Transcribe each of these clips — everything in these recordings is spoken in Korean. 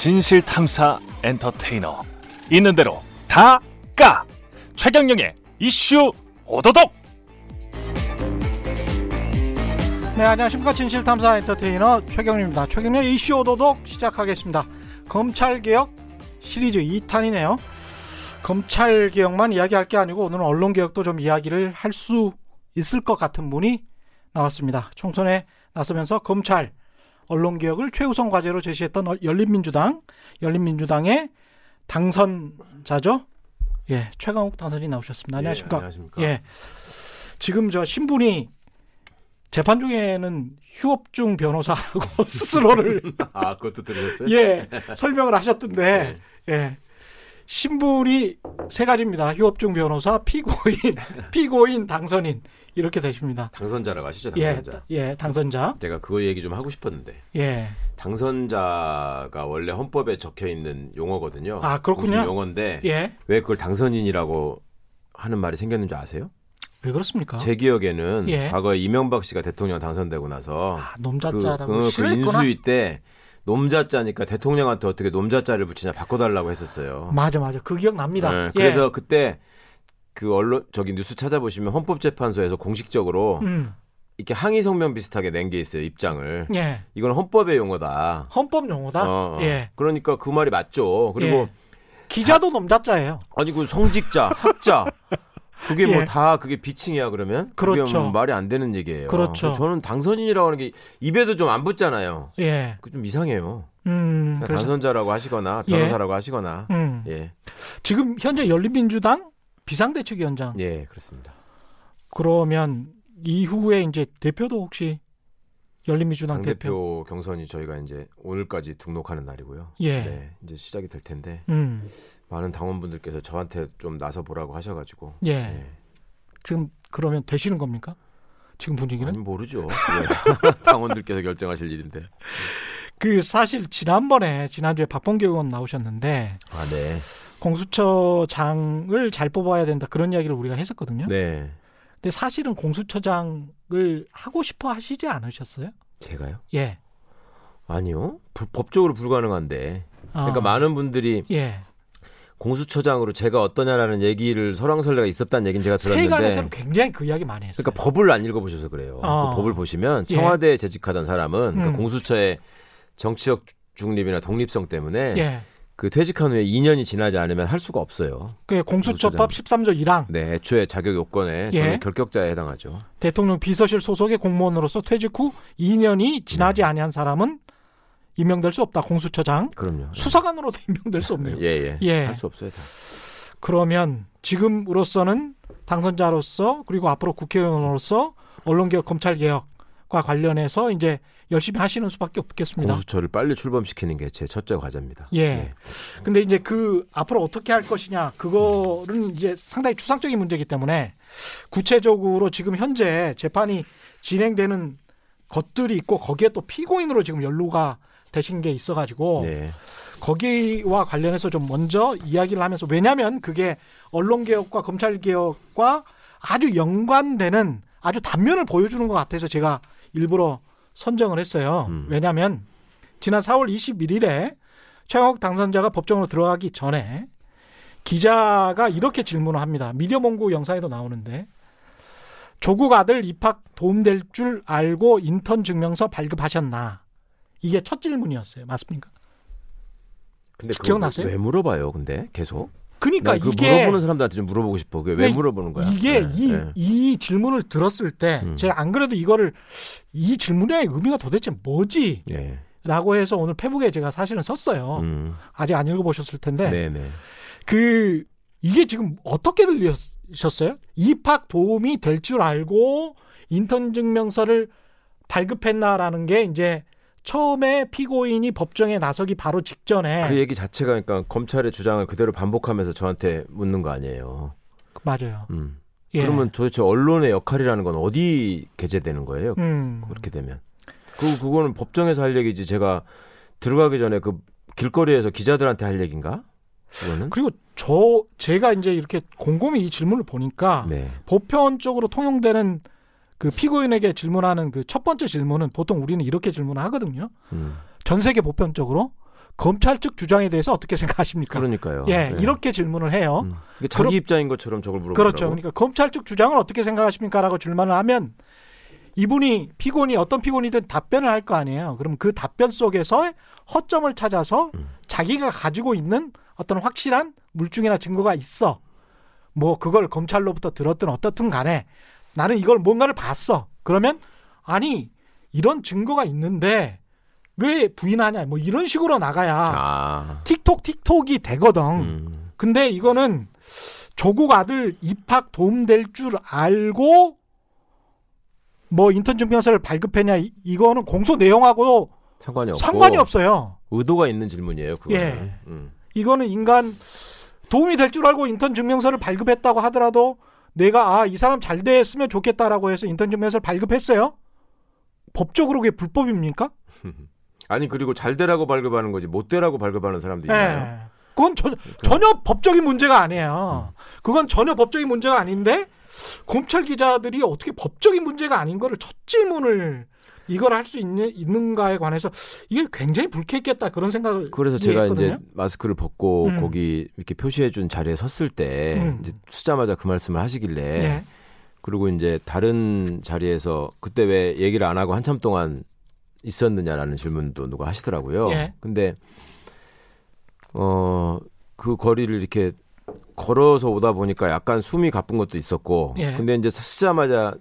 진실 탐사 엔터테이너 있는 대로 다 까 최경영의 이슈 오도독 네, 안녕하십니까. 진실 탐사 엔터테이너 최경림입니다. 최경련의 이슈 오도독 시작하겠습니다. 검찰 개혁 시리즈 2탄이네요. 검찰 개혁만 이야기할 게 아니고 오늘은 언론 개혁도 좀 이야기를 할 수 있을 것 같은 분이 나왔습니다. 총선에 나서면서 검찰, 언론 개혁을 최우선 과제로 제시했던 열린민주당, 열린민주당의 당선자죠. 예, 최강욱 당선이 나오셨습니다. 안녕하십니까. 예, 안녕하십니까. 예. 지금 저 신분이 재판 중에는 휴업 중 변호사라고 스스로를 아, 그것도 들으셨어요? 예 설명을 하셨던데 예 신분이 세 가지입니다. 휴업 중 변호사, 피고인, 피고인, 당선인 이렇게 되십니다. 당선자라고 하시죠, 예, 당선자. 예, 당선자. 제가 그거 얘기 좀 하고 싶었는데 예, 당선자가 원래 헌법에 적혀 있는 용어거든요. 아, 그렇군요. 용어인데 예. 왜 그걸 당선인이라고 하는 말이 생겼는지 아세요? 왜 그렇습니까? 제 기억에는 예. 과거에 이명박 씨가 대통령 당선되고 나서 아, 그, 놈자자라고 그, 그 싫어했구나. 인수위 때 놈자자니까 대통령한테 어떻게 놈자자를 붙이냐 바꿔달라고 했었어요. 맞아, 맞아. 그 기억 납니다. 네, 예. 그래서 그때 그 언론 저기 뉴스 찾아보시면 헌법재판소에서 공식적으로 음, 이렇게 항의 성명 비슷하게 낸 게 있어요 입장을. 예, 이건 헌법의 용어다. 헌법 용어다. 어, 어. 예, 그러니까 그 말이 맞죠. 그리고 예. 기자도 놈자자예요. 아니 그 성직자, 학자 그게 예. 뭐다 그게 비칭이야 그러면 그게 그렇죠. 뭐 말이 안 되는 얘기예요. 그렇죠. 저는 당선인이라고 하는 게 입에도 좀 안 붙잖아요. 예, 그 좀 이상해요. 음, 당선자라고 하시거나 예. 변호사라고 하시거나 음, 예, 지금 현재 열린민주당 비상대책위원장. 예 그렇습니다. 그러면 이후에 이제 대표도 혹시 열린민주당 대표. 경선이 저희가 이제 오늘까지 등록하는 날이고요. 예. 네, 이제 시작이 될 텐데 음. 많은 당원분들께서 저한테 좀 나서 보라고 하셔가지고 예. 예. 지금 그러면 되시는 겁니까? 지금 분위기는? 아니, 모르죠. 예. 당원들께서 결정하실 일인데. 그 사실 지난번에 지난주에 박범계 의원 나오셨는데 아 네. 공수처장을 잘 뽑아야 된다 그런 이야기를 우리가 했었거든요. 네. 근데 사실은 공수처장을 하고 싶어 하시지 않으셨어요? 제가요? 예. 아니요. 부- 법적으로 불가능한데. 그러니까 어. 많은 분들이 예. 공수처장으로 제가 어떠냐라는 얘기를 설왕설래가 있었다는 얘기는 제가 세간에서는 들었는데. 굉장히 그 이야기 많이 했어요. 그러니까 법을 안 읽어보셔서 그래요. 어. 그 법을 보시면 예. 청와대에 재직하던 사람은 그 음. 공수처의 정치적 중립이나 독립성 때문에 예. 그 퇴직한 후에 2년이 지나지 않으면 할 수가 없어요. 그 공수처법 13조 1항 네, 애초에 자격 요건에 예. 결격자에 해당하죠. 대통령 비서실 소속의 공무원으로서 퇴직 후 2년이 지나지 아니한 사람은 임명될 수 없다. 공수처장 그럼요. 수사관으로도 임명될 수 없네요. 예, 예. 예. 할 수 없어요. 다. 그러면 지금으로서는 당선자로서 그리고 앞으로 국회의원으로서 언론개혁 검찰개혁과 관련해서 이제 열심히 하시는 수밖에 없겠습니다. 공수처를 빨리 출범시키는 게 제 첫째 과제입니다. 예. 근데 이제 그 앞으로 어떻게 할 것이냐 그거는 이제 상당히 추상적인 문제이기 때문에 구체적으로 지금 현재 재판이 진행되는 것들이 있고 거기에 또 피고인으로 지금 연루가 되신 게 있어가지고 네. 거기와 관련해서 좀 먼저 이야기를 하면서 왜냐하면 그게 언론 개혁과 검찰 개혁과 아주 연관되는 아주 단면을 보여주는 것 같아서 제가 일부러 선정을 했어요. 음. 왜냐하면 지난 4월 21일에 최강욱 당선자가 법정으로 들어가기 전에 기자가 이렇게 질문을 합니다. 미디어몽구 영상에도 나오는데 조국 아들 입학 도움될 줄 알고 인턴 증명서 발급하셨나? 이게 첫 질문이었어요. 맞습니까? 근데 기억나세요? 왜 물어봐요? 근데 계속. 그러니까 난그 이게 물어보는 사람들한테 좀 물어보고 싶어. 그게 왜왜 물어보는 거야? 이게 네, 이, 네. 이 질문을 들었을 때 음. 제가 안 그래도 이거를 이 질문의 의미가 도대체 뭐지? 예. 라고 해서 오늘 페북에 제가 사실은 썼어요. 음. 아직 안 읽어보셨을 텐데 네, 네. 그 이게 지금 어떻게 들리셨어요? 입학 도움이 될 줄 알고 인턴 증명서를 발급했나라는 게 이제 처음에 피고인이 법정에 나서기 바로 직전에 그 얘기 자체가 그러니까 검찰의 주장을 그대로 반복하면서 저한테 묻는 거 아니에요. 맞아요. 음. 예. 그러면 도대체 언론의 역할이라는 건 어디 게재되는 거예요? 음. 그렇게 되면. 그 그거는 법정에서 할 얘기지. 제가 들어가기 전에 그 길거리에서 기자들한테 할 얘기인가? 그거는. 그리고 저 제가 이제 이렇게 곰곰이 이 질문을 보니까 네. 보편적으로 통용되는 그 피고인에게 질문하는 그 첫 번째 질문은 보통 우리는 이렇게 질문을 하거든요. 음. 전 세계 보편적으로 검찰 측 주장에 대해서 어떻게 생각하십니까? 그러니까요. 예, 네. 이렇게 질문을 해요. 음. 이게 자기 그럼- 입장인 것처럼 저걸 물어보더라고. 그렇죠. 그러니까 검찰 측 주장을 어떻게 생각하십니까라고 질문을 하면 이분이 피고니 어떤 피고니든 답변을 할 거 아니에요. 그럼 그 답변 속에서 허점을 찾아서 음. 자기가 가지고 있는 어떤 확실한 물증이나 증거가 있어. 뭐 그걸 검찰로부터 들었든 어떻든 간에 나는 이걸 뭔가를 봤어. 그러면 아니 이런 증거가 있는데 왜 부인하냐 뭐 이런 식으로 나가야 아. 틱톡 틱톡이 되거든. 음. 근데 이거는 조국 아들 입학 도움될 줄 알고 뭐 인턴 증명서를 발급했냐 이- 이거는 공소 내용하고 상관이 상관이 없어요. 의도가 있는 질문이에요. 그거는. 예. 음. 이거는 인간 도움이 될 줄 알고 인턴 증명서를 발급했다고 하더라도 내가 아 이 사람 잘 됐으면 좋겠다라고 해서 인턴 증명서를 발급했어요. 법적으로 그게 불법입니까? 아니 그리고 잘 되라고 발급하는 거지 못 되라고 발급하는 사람도 있나요? 예. 그건 전, 전혀 법적인 문제가 아니에요. 그건 전혀 법적인 문제가 아닌데 검찰 기자들이 어떻게 법적인 문제가 아닌 거를 첫 질문을 이걸 할 수 있는 있는가에 관해서 이게 굉장히 불쾌했겠다 그런 생각을 그래서 제가 했거든요. 이제 마스크를 벗고 음. 거기 이렇게 표시해준 자리에 섰을 때 음. 이제 쓰자마자 그 말씀을 하시길래 예. 그리고 이제 다른 자리에서 그때 왜 얘기를 안 하고 한참 동안 있었느냐라는 질문도 누가 하시더라고요. 예. 근데 어 그 거리를 이렇게 걸어서 오다 보니까 약간 숨이 가쁜 것도 있었고 예. 근데 이제 쓰자마자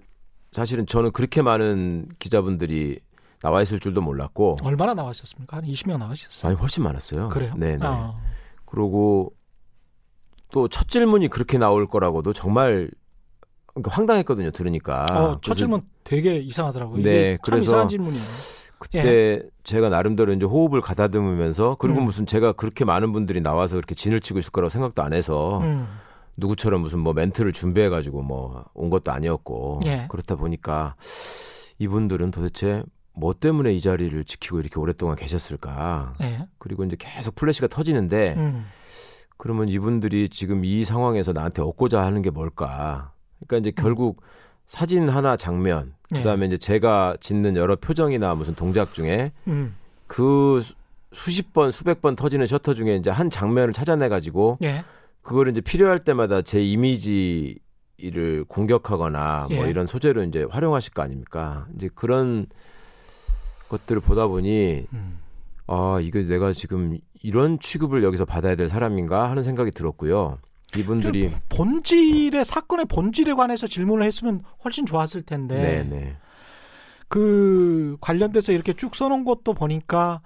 사실은 저는 그렇게 많은 기자분들이 나와 있을 줄도 몰랐고 얼마나 나왔었습니까? 한 20명 나왔었어요. 아니 훨씬 많았어요. 그래요? 네, 네. 어. 그러고 또 첫 질문이 그렇게 나올 거라고도 정말 그러니까 황당했거든요. 들으니까. 어, 첫 질문 되게 이상하더라고요. 네, 그래서 이상한 질문이에요. 그때 제가 나름대로 이제 호흡을 가다듬으면서 그리고 음. 무슨 제가 그렇게 많은 분들이 나와서 그렇게 진을 치고 있을 거라고 생각도 안 해서 음. 누구처럼 무슨 뭐 멘트를 준비해 가지고 뭐 온 것도 아니었고 예. 그렇다 보니까 이분들은 도대체 뭐 때문에 이 자리를 지키고 이렇게 오랫동안 계셨을까? 네. 그리고 이제 계속 플래시가 터지는데 음. 그러면 이분들이 지금 이 상황에서 나한테 얻고자 하는 게 뭘까? 그러니까 이제 결국 사진 하나 장면, 네. 그다음에 이제 제가 짓는 여러 표정이나 무슨 동작 중에 음. 그 수- 수십 번, 수백 번 터지는 셔터 중에 이제 한 장면을 찾아내 가지고 예. 그거를 이제 필요할 때마다 제 이미지를 공격하거나 뭐 예. 이런 소재로 이제 활용하실 거 아닙니까? 이제 그런 것들을 보다 보니 음. 아, 이게 내가 지금 이런 취급을 여기서 받아야 될 사람인가 하는 생각이 들었고요. 이분들이 본질의 사건의 본질에 관해서 질문을 했으면 훨씬 좋았을 텐데 네, 네. 그 관련돼서 이렇게 쭉 써놓은 것도 보니까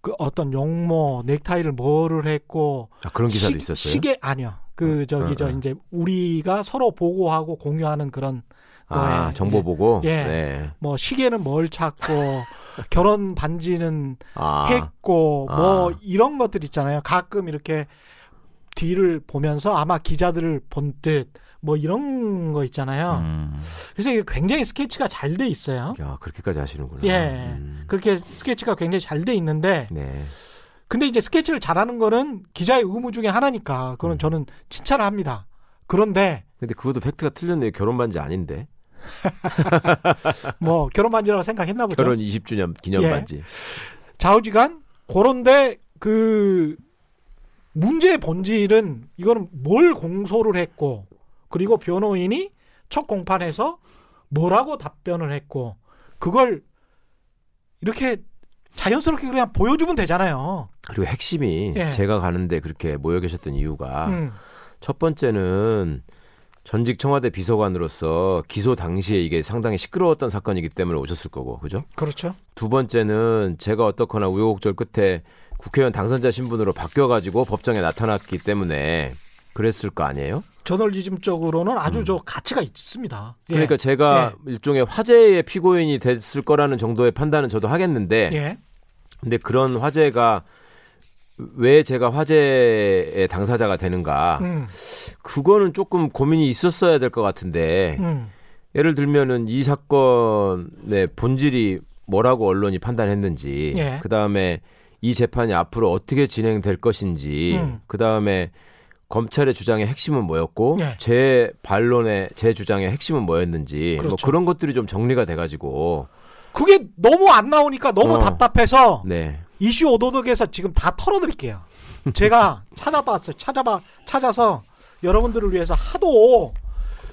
그 어떤 용모 넥타이를 뭐를 했고 아, 그런 기사도 시- 있었어요. 시계 아니요. 그 저기 어, 저 어. 이제 우리가 서로 보고하고 공유하는 그런 아, 거에 정보 이제- 보고 예. 네. 뭐 시계는 뭘 찾고 결혼 반지는 아, 했고 뭐 아. 이런 것들 있잖아요. 가끔 이렇게 뒤를 보면서 아마 기자들을 본듯 뭐 이런 거 있잖아요. 음. 그래서 이게 굉장히 스케치가 잘 돼 있어요. 야, 그렇게까지 하시는구나. 예. 음. 그렇게 스케치가 굉장히 잘 돼 있는데 네. 근데 이제 스케치를 잘하는 거는 기자의 의무 중에 하나니까 그건 음. 저는 칭찬을 합니다. 그런데 근데 그것도 팩트가 틀렸네요. 결혼 반지 아닌데. 뭐 결혼 반지라고 생각했나 보죠. 결혼 20주년 기념 예. 반지. 좌우지간 그런데 그 문제의 본질은 이거는 뭘 공소를 했고 그리고 변호인이 첫 공판에서 뭐라고 답변을 했고 그걸 이렇게 자연스럽게 그냥 보여주면 되잖아요. 그리고 핵심이 예. 제가 가는데 그렇게 모여 계셨던 이유가 음, 첫 번째는 전직 청와대 비서관으로서 기소 당시에 이게 상당히 시끄러웠던 사건이기 때문에 오셨을 거고, 그죠? 그렇죠. 두 번째는 제가 어떻거나 우여곡절 끝에 국회의원 당선자 신분으로 바뀌어가지고 법정에 나타났기 때문에 그랬을 거 아니에요? 저널리즘적으로는 아주 저 가치가 있습니다. 예. 음. 그러니까 제가 일종의 화제의 피고인이 됐을 거라는 정도의 판단은 저도 하겠는데, 예. 근데 그런 화제가 왜 제가 화제의 당사자가 되는가? 음, 그거는 조금 고민이 있었어야 될 것 같은데, 음, 예를 들면은 이 사건의 본질이 뭐라고 언론이 판단했는지, 예. 그 다음에 이 재판이 앞으로 어떻게 진행될 것인지, 음. 그 다음에 검찰의 주장의 핵심은 뭐였고, 예. 제 반론의 제 주장의 핵심은 뭐였는지, 뭐 그렇죠. 그런 것들이 좀 정리가 돼가지고, 그게 너무 안 나오니까 너무 어. 답답해서 네, 이슈 오도독에서 지금 다 털어드릴게요. 제가 찾아봤어요. 찾아봐 찾아서 여러분들을 위해서 하도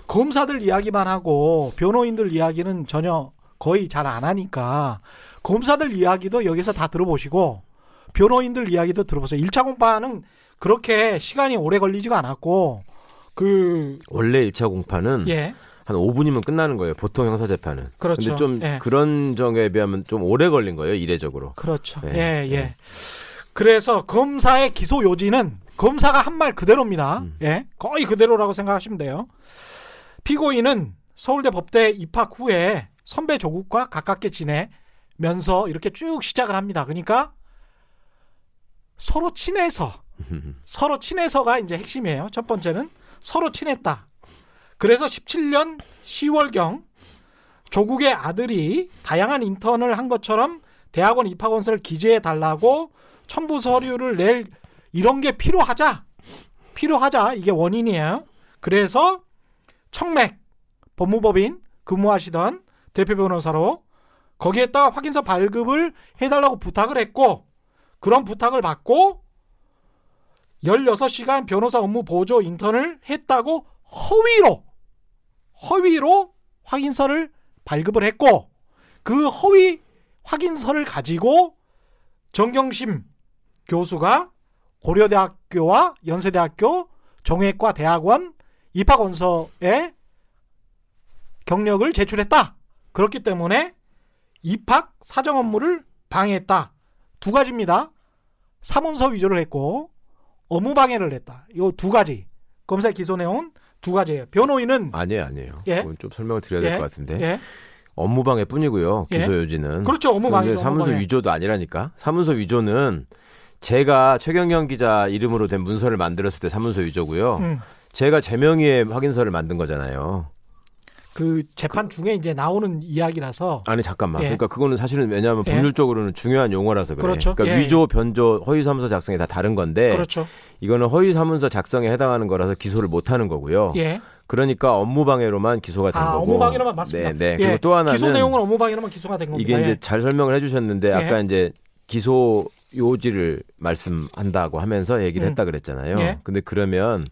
검사들 이야기만 하고 변호인들 이야기는 전혀 거의 잘 안 하니까 검사들 이야기도 여기서 다 들어보시고 변호인들 이야기도 들어보세요. 1차 공판은 그렇게 시간이 오래 걸리지가 않았고 그 원래 1차 공판은 예. 한 5분이면 끝나는 거예요. 보통 형사 재판은. 그렇죠. 근데 좀 예. 그런 정에 비하면 좀 오래 걸린 거예요. 이례적으로. 그렇죠. 네. 예, 예. 네. 그래서 검사의 기소 요지는 검사가 한 말 그대로입니다. 음. 예. 거의 그대로라고 생각하시면 돼요. 피고인은 서울대 법대 입학 후에 선배 조국과 가깝게 지내면서 이렇게 쭉 시작을 합니다. 그러니까 서로 친해서 서로 친해서가 이제 핵심이에요. 첫 번째는 서로 친했다. 그래서 17년 10월경 조국의 아들이 다양한 인턴을 한 것처럼 대학원 입학 원서를 기재해 달라고 첨부 서류를 낼 이런 게 필요하자. 필요하자. 이게 원인이에요. 그래서 청맥 법무법인 근무하시던 대표 변호사로 거기에다가 확인서 발급을 해달라고 부탁을 했고 그런 부탁을 받고 16시간 변호사 업무 보조 인턴을 했다고 허위로 허위로 확인서를 발급을 했고 그 허위 확인서를 가지고 정경심 교수가 고려대학교와 연세대학교 정외과 대학원 입학원서에 경력을 제출했다. 그렇기 때문에 입학 사정 업무를 방해했다. 두 가지입니다. 사문서 위조를 했고 업무 방해를 했다. 이두 가지. 검사 기소 내용은 두 가지예요. 변호인은 아니에요, 아니에요. 예. 그건 좀 설명을 드려야 될 예, 것 같은데. 예. 업무방해뿐이고요. 예. 기소 요지는. 그렇죠. 업무 방해. 근데 사문서 위조도 아니라니까. 사문서 위조는 제가 최경영 기자 이름으로 된 문서를 만들었을 때 사문서 위조고요. 음, 제가 제 명의의 확인서를 만든 거잖아요. 그 재판 중에 이제 나오는 이야기라서 아니 잠깐만. 예. 그러니까 그거는 사실은 왜냐하면 예. 법률적으로는 중요한 용어라서 그래. 그렇죠. 그러니까 예, 위조, 변조, 허위 사문서 작성이 다 다른 건데 그렇죠. 이거는 허위 사문서 작성에 해당하는 거라서 기소를 못 하는 거고요. 예. 그러니까 업무방해로만 기소가 된 아, 거고. 업무방해로만 맞습니다. 네, 네. 예. 그리고 또 하나는 기소 내용은 업무방해로만 기소가 된 겁니다. 이게 이제 예. 잘 설명을 해주셨는데 아까 이제 기소 요지를 말씀한다고 하면서 얘기를 음. 했다 그랬잖아요. 예. 근데 그러면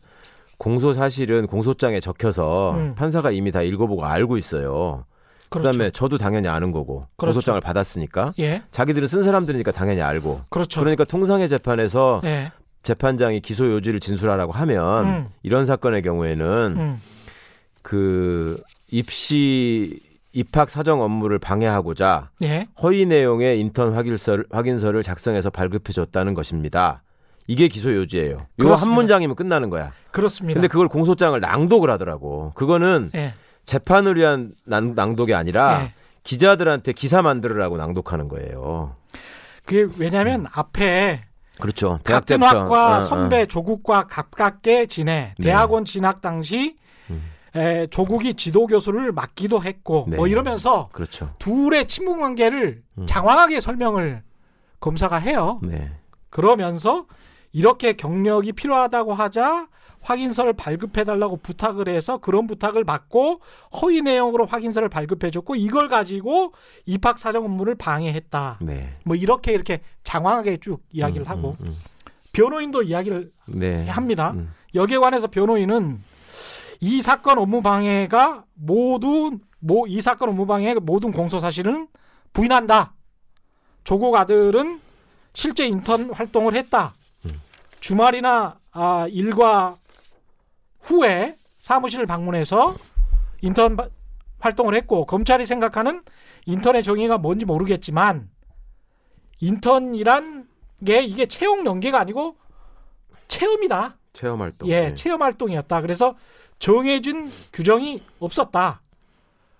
공소 사실은 공소장에 적혀서 음. 판사가 이미 다 읽어보고 알고 있어요. 그 그렇죠. 다음에 저도 당연히 아는 거고 그렇죠. 공소장을 받았으니까 예. 자기들은 쓴 사람들이니까 당연히 알고 그렇죠. 그러니까 통상의 재판에서 예. 재판장이 기소 요지를 진술하라고 하면 음. 이런 사건의 경우에는 음. 그 입시 입학 사정 업무를 방해하고자 예. 허위 내용의 인턴 확인서를, 확인서를 작성해서 발급해 줬다는 것입니다. 이게 기소 요지예요. 이거 한. 문장이면 끝나는 거야. 그렇습니다. 근데 그걸 공소장을 낭독을 하더라고. 그거는 예. 재판을 위한 낭, 낭독이 아니라 예. 기자들한테 기사 만들으라고 낭독하는 거예요. 그게 왜냐하면 앞에 그렇죠. 음. 대학 같은. 학과 어, 어. 선배 조국과 가깝게 지내 네. 대학원 진학 당시 음. 에, 조국이 지도 교수를 맡기도 했고 네. 뭐 이러면서 그렇죠. 둘의 친분 관계를 음. 장황하게 설명을 검사가 해요. 네. 그러면서 이렇게 경력이 필요하다고 하자 확인서를 발급해 달라고 부탁을 해서 그런 부탁을 받고 허위 내용으로 확인서를 발급해 줬고 이걸 가지고 입학 사정 업무를 방해했다. 네. 뭐 이렇게 이렇게 장황하게 쭉 이야기를 음, 하고 음, 음. 변호인도 이야기를 네. 합니다. 음. 여기에 관해서 변호인은 이 사건 업무 방해가 모두 뭐 이 사건 업무 방해의 모든 공소 사실은 부인한다. 조국 아들은 실제 인턴 활동을 했다. 음. 주말이나 아, 일과 후에 사무실을 방문해서 인턴 바- 활동을 했고 검찰이 생각하는 인턴의 정의가 뭔지 모르겠지만 인턴이란 게 이게 채용 연계가 아니고 체험이다. 체험 활동. 예, 네. 체험 활동이었다. 그래서 정해진 규정이 없었다.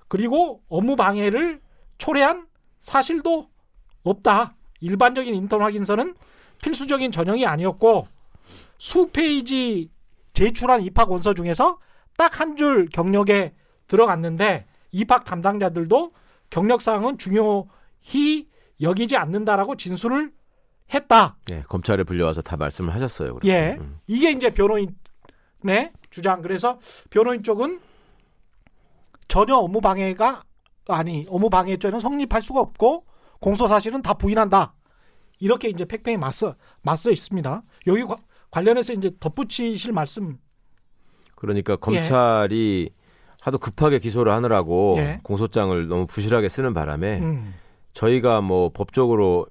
그리고 업무 방해를 초래한 사실도 없다. 일반적인 인턴 확인서는 필수적인 전형이 아니었고 수 페이지 제출한 입학 원서 중에서 딱 한 줄 경력에 들어갔는데 입학 담당자들도 경력 사항은 중요히 여기지 않는다라고 진술을 했다. 예, 검찰에 불려와서 다 말씀을 하셨어요. 그렇게. 예. 음. 이게 이제 변호인의 주장. 그래서 변호인 쪽은 전혀 업무 방해가 아니 업무 방해죄는 성립할 수가 없고 공소 사실은 다 부인한다. 이렇게 이제 팽팽히 맞서 맞서 있습니다. 여기 과- 관련해서 이제 덧붙이실 말씀 그러니까 검찰이 하도 급하게 기소를 하느라고 예. 공소장을 너무 부실하게 쓰는 바람에 음, 저희가 뭐 법적으로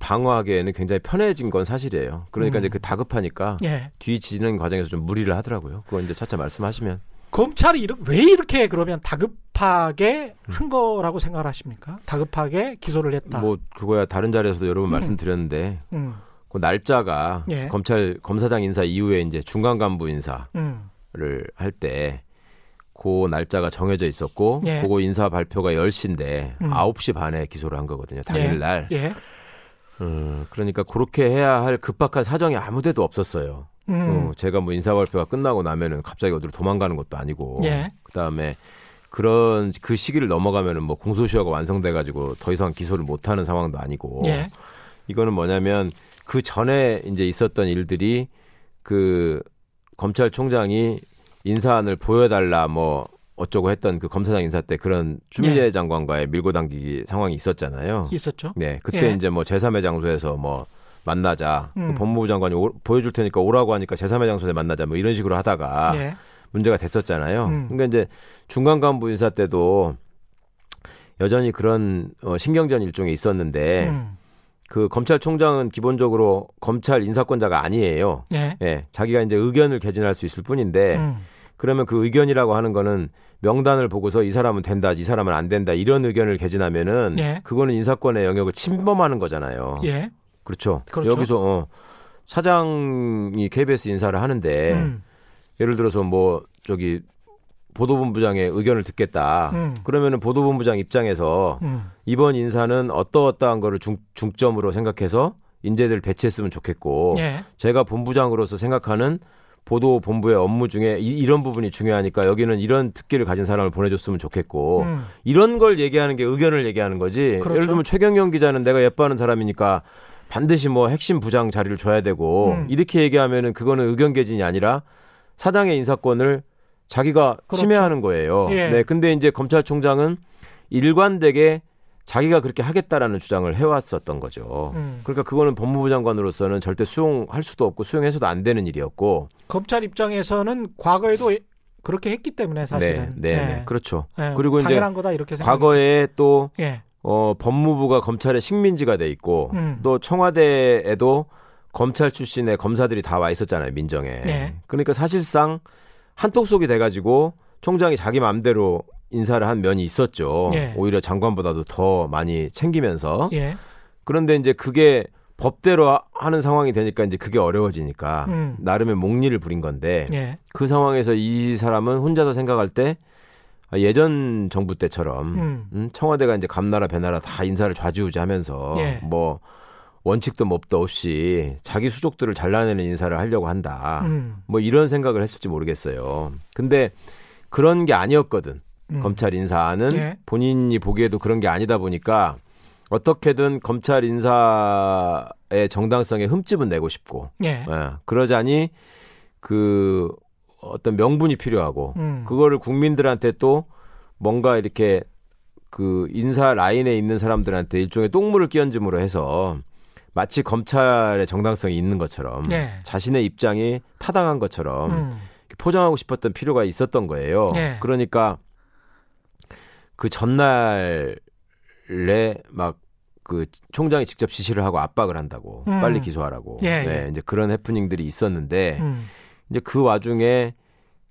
방어하기에는 굉장히 편해진 건 사실이에요. 그러니까 음. 이제 그 다급하니까 예. 뒤 지는 과정에서 좀 무리를 하더라고요. 그거 이제 차차 말씀하시면 검찰이 이렇- 왜 이렇게 그러면 다급하게 한 거라고 생각하십니까? 다급하게 기소를 했다. 뭐 그거야 다른 자리에서도 여러 번 음. 말씀드렸는데 음, 그 날짜가 예. 검찰 검사장 인사 이후에 이제 중간 간부 인사를 음, 할때 그 날짜가 정해져 있었고 예. 그거 인사 발표가 10시인데 음. 9시 반에 기소를 한 거거든요. 당일 날. 예. 음, 그러니까 그렇게 해야 할 급박한 사정이 아무 데도 없었어요. 음, 어, 제가 뭐 인사 발표가 끝나고 나면은 갑자기 어디로 도망가는 것도 아니고 예. 그다음에 그런 그 시기를 넘어가면은 뭐 공소시효가 완성돼 가지고 더 이상 기소를 못 하는 상황도 아니고 예. 이거는 뭐냐면 그 전에 이제 있었던 일들이 그 검찰총장이 인사안을 보여달라 뭐 어쩌고 했던 그 검사장 인사 때 그런 추미애 예. 장관과의 밀고 당기기 상황이 있었잖아요. 있었죠. 네, 그때 예. 이제 뭐 제3의 장소에서 뭐 만나자. 그 음. 법무부 장관이 오- 보여줄 테니까 오라고 하니까 제3의 장소에 만나자. 뭐 이런 식으로 하다가 예. 문제가 됐었잖아요. 음. 그러니까 이제 중간 간부 인사 때도 여전히 그런 어, 신경전 일종이 있었는데 음, 그 검찰총장은 기본적으로 검찰 인사권자가 아니에요. 예. 예, 자기가 이제 의견을 개진할 수 있을 뿐인데 음, 그러면 그 의견이라고 하는 거는 명단을 보고서 이 사람은 된다, 이 사람은 안 된다 이런 의견을 개진하면은 예. 그거는 인사권의 영역을 침범하는 거잖아요. 예. 그렇죠. 그렇죠. 여기서 어, 사장이 KBS 인사를 하는데 음, 예를 들어서 뭐 저기 보도본부장의 의견을 듣겠다. 음. 그러면은 보도본부장 입장에서 음, 이번 인사는 어떠어떠한 거를 중, 중점으로 생각해서 인재들 배치했으면 좋겠고 예. 제가 본부장으로서 생각하는 보도 본부의 업무 중에 이, 런 부분이 중요하니까 여기는 이런 특기를 가진 사람을 보내줬으면 좋겠고 음, 이런 걸 얘기하는 게 의견을 얘기하는 거지. 그렇죠. 예를 들면 최경영 기자는 내가 예뻐하는 사람이니까 반드시 뭐 핵심 부장 자리를 줘야 되고 음. 이렇게 얘기하면은 그거는 의견 개진이 아니라 사장의 인사권을 자기가 그렇죠. 침해하는 거예요. 예. 네, 근데 이제 검찰총장은 일관되게 자기가 그렇게 하겠다라는 주장을 해왔었던 거죠. 음. 그러니까 그거는 법무부 장관으로서는 절대 수용할 수도 없고 수용해서도 안 되는 일이었고. 검찰 입장에서는 과거에도 그렇게 했기 때문에 사실은 네, 네, 예. 네. 그렇죠. 예, 그리고 이제 당연한 거다. 과거에 또 예. 어, 법무부가 검찰의 식민지가 돼 있고 음. 또 청와대에도 검찰 출신의 검사들이 다 와 있었잖아요 민정에. 네. 그러니까 사실상 한톡 속이 돼가지고 총장이 자기 마음대로 인사를 한 면이 있었죠. 예. 오히려 장관보다도 더 많이 챙기면서. 예. 그런데 이제 그게 법대로 하- 하는 상황이 되니까 이제 그게 어려워지니까 음. 나름의 목리를 부린 건데 예. 그 상황에서 이 사람은 혼자서 생각할 때 아, 예전 정부 때처럼 음. 음, 청와대가 이제 감나라 배나라 다 인사를 좌지우지하면서 예. 뭐 원칙도 법도 없이 자기 수족들을 잘라내는 인사를 하려고 한다. 음. 뭐 이런 생각을 했을지 모르겠어요. 근데 그런 게 아니었거든. 음. 검찰 인사는 예. 본인이 보기에도 그런 게 아니다 보니까 어떻게든 검찰 인사의 정당성에 흠집은 내고 싶고 예. 예, 그러자니 그 어떤 명분이 필요하고 음. 그거를 국민들한테 또 뭔가 이렇게 그 인사 라인에 있는 사람들한테 일종의 똥물을 끼얹음으로 해서 마치 검찰의 정당성이 있는 것처럼 예. 자신의 입장이 타당한 것처럼 음. 포장하고 싶었던 필요가 있었던 거예요. 예. 그러니까 그 전날에 막 그 총장이 직접 지시를 하고 압박을 한다고 음. 빨리 기소하라고. 예, 네, 예. 이제 그런 해프닝들이 있었는데 음. 이제 그 와중에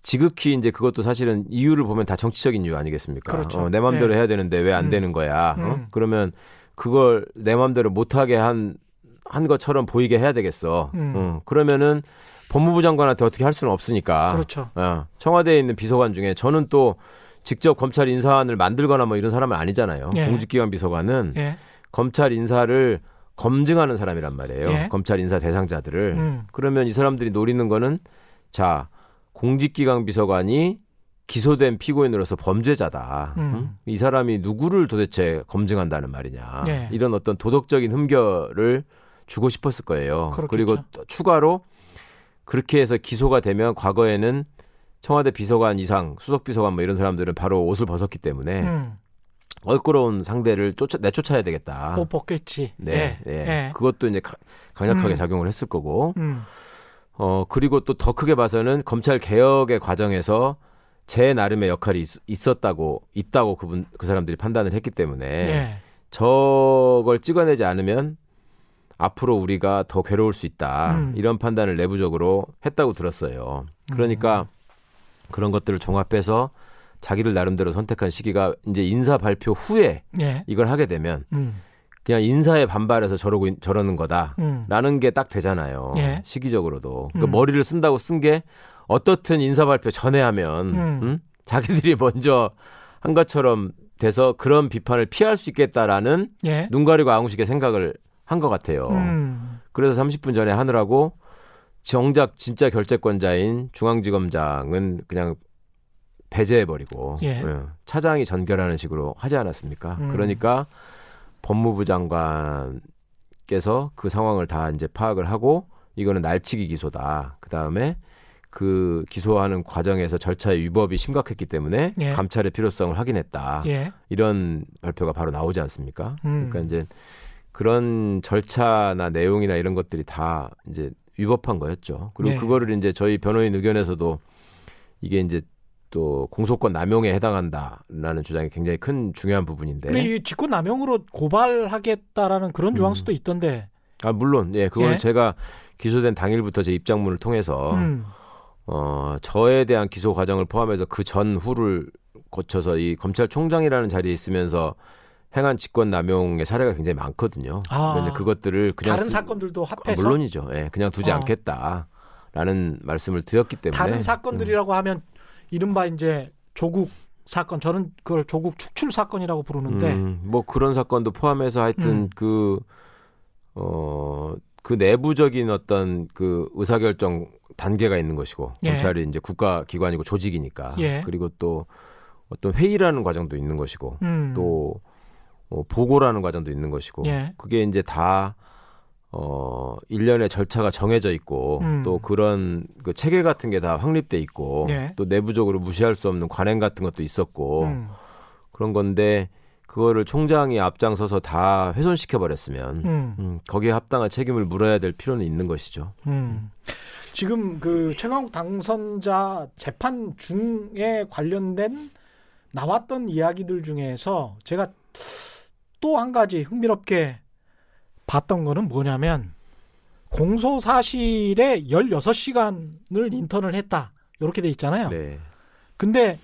지극히 이제 그것도 사실은 이유를 보면 다 정치적인 이유 아니겠습니까? 그렇죠. 어, 내 마음대로 예. 해야 되는데 왜안 음. 되는 거야? 어? 음. 그러면 그걸 내 마음대로 못하게 한, 한 것처럼 보이게 해야 되겠어. 음. 어, 그러면은 법무부 장관한테 어떻게 할 수는 없으니까. 그렇죠. 어, 청와대에 있는 비서관 중에 저는 또 직접 검찰 인사안을 만들거나 뭐 이런 사람은 아니잖아요. 예. 공직기관 비서관은 예. 검찰 인사를 검증하는 사람이란 말이에요. 예. 검찰 인사 대상자들을. 음. 그러면 이 사람들이 노리는 거는 자 공직기강 비서관이 기소된 피고인으로서 범죄자다. 음. 응? 이 사람이 누구를 도대체 검증한다는 말이냐. 예. 이런 어떤 도덕적인 흠결을 주고 싶었을 거예요. 그렇겠죠. 그리고 또 추가로 그렇게 해서 기소가 되면 과거에는 청와대 비서관 이상 수석 비서관 뭐 이런 사람들은 바로 옷을 벗었기 때문에 음. 얼끄러운 상대를 쫓아 내쫓아야 되겠다. 못 벗겠지. 네, 예. 예. 예. 그것도 이제 가- 강력하게 음. 작용을 했을 거고. 음. 어 그리고 또 더 크게 봐서는 검찰 개혁의 과정에서 제 나름의 역할이 있, 었다고 있다고 그분 그 사람들이 판단을 했기 때문에 예. 저걸 찍어내지 않으면 앞으로 우리가 더 괴로울 수 있다 음. 이런 판단을 내부적으로 했다고 들었어요. 그러니까 그런 것들을 종합해서 자기를 나름대로 선택한 시기가 이제 인사 발표 후에 예. 이걸 하게 되면 음. 그냥 인사에 반발해서 저러고 있- 저러는 거다. 음. 라는 게 딱 되잖아요. 예. 시기적으로도. 그러니까 음. 머리를 쓴다고 쓴 게 어떻든 인사 발표 전에 하면 음. 음? 자기들이 먼저 한 것처럼 돼서 그런 비판을 피할 수 있겠다라는 예. 눈 가리고 아웅식의 생각을 한 것 같아요. 음. 그래서 30분 전에 하느라고 정작 진짜 결재권자인 중앙지검장은 그냥 배제해버리고 예. 예, 차장이 전결하는 식으로 하지 않았습니까? 음. 그러니까 법무부 장관께서 그 상황을 다 이제 파악을 하고 이거는 날치기 기소다. 그 다음에 그 기소하는 과정에서 절차의 위법이 심각했기 때문에 예. 감찰의 필요성을 확인했다. 예. 이런 발표가 바로 나오지 않습니까? 음. 그러니까 이제 그런 절차나 내용이나 이런 것들이 다 이제 위법한 거였죠. 그리고 네. 그거를 이제 저희 변호인 의견에서도 이게 이제 또 공소권 남용에 해당한다라는 주장이 굉장히 큰 중요한 부분인데. 근데 이 직권 남용으로 고발하겠다라는 그런 음. 뉘앙스도 있던데. 아 물론 예 그거는 예. 제가 기소된 당일부터 제 입장문을 통해서 음. 어 저에 대한 기소 과정을 포함해서 그 전후를 거쳐서 이 검찰총장이라는 자리에 있으면서 행한 직권 남용의 사례가 굉장히 많거든요. 아. 그런데 그것들을 그냥 다른 두- 사건들도 아, 합해서 물론이죠. 예, 그냥 두지 어. 않겠다라는 말씀을 드렸기 때문에 다른 사건들이라고 하면 이른바 이제 조국 사건 저는 그걸 조국 축출 사건이라고 부르는데 음, 뭐 그런 사건도 포함해서 하여튼 음. 그 어, 그 내부적인 어떤 그 의사결정 단계가 있는 것이고 예. 검찰이 이제 국가 기관이고 조직이니까 예. 그리고 또 어떤 회의라는 과정도 있는 것이고 음. 또 어, 보고라는 과정도 있는 것이고 예. 그게 이제 다 어, 일련의 절차가 정해져 있고 음. 또 그런 그 체계 같은 게 다 확립돼 있고 예. 또 내부적으로 무시할 수 없는 관행 같은 것도 있었고 음. 그런 건데 그거를 총장이 앞장서서 다 훼손시켜 버렸으면 음. 음, 거기에 합당한 책임을 물어야 될 필요는 있는 것이죠. 음. 지금 그 최강욱 당선자 재판 중에 관련된 나왔던 이야기들 중에서 제가 또 한 가지 흥미롭게 봤던 거는 뭐냐면 공소 사실에 16시간을 인턴을 했다. 이렇게 돼 있잖아요. 네. 근데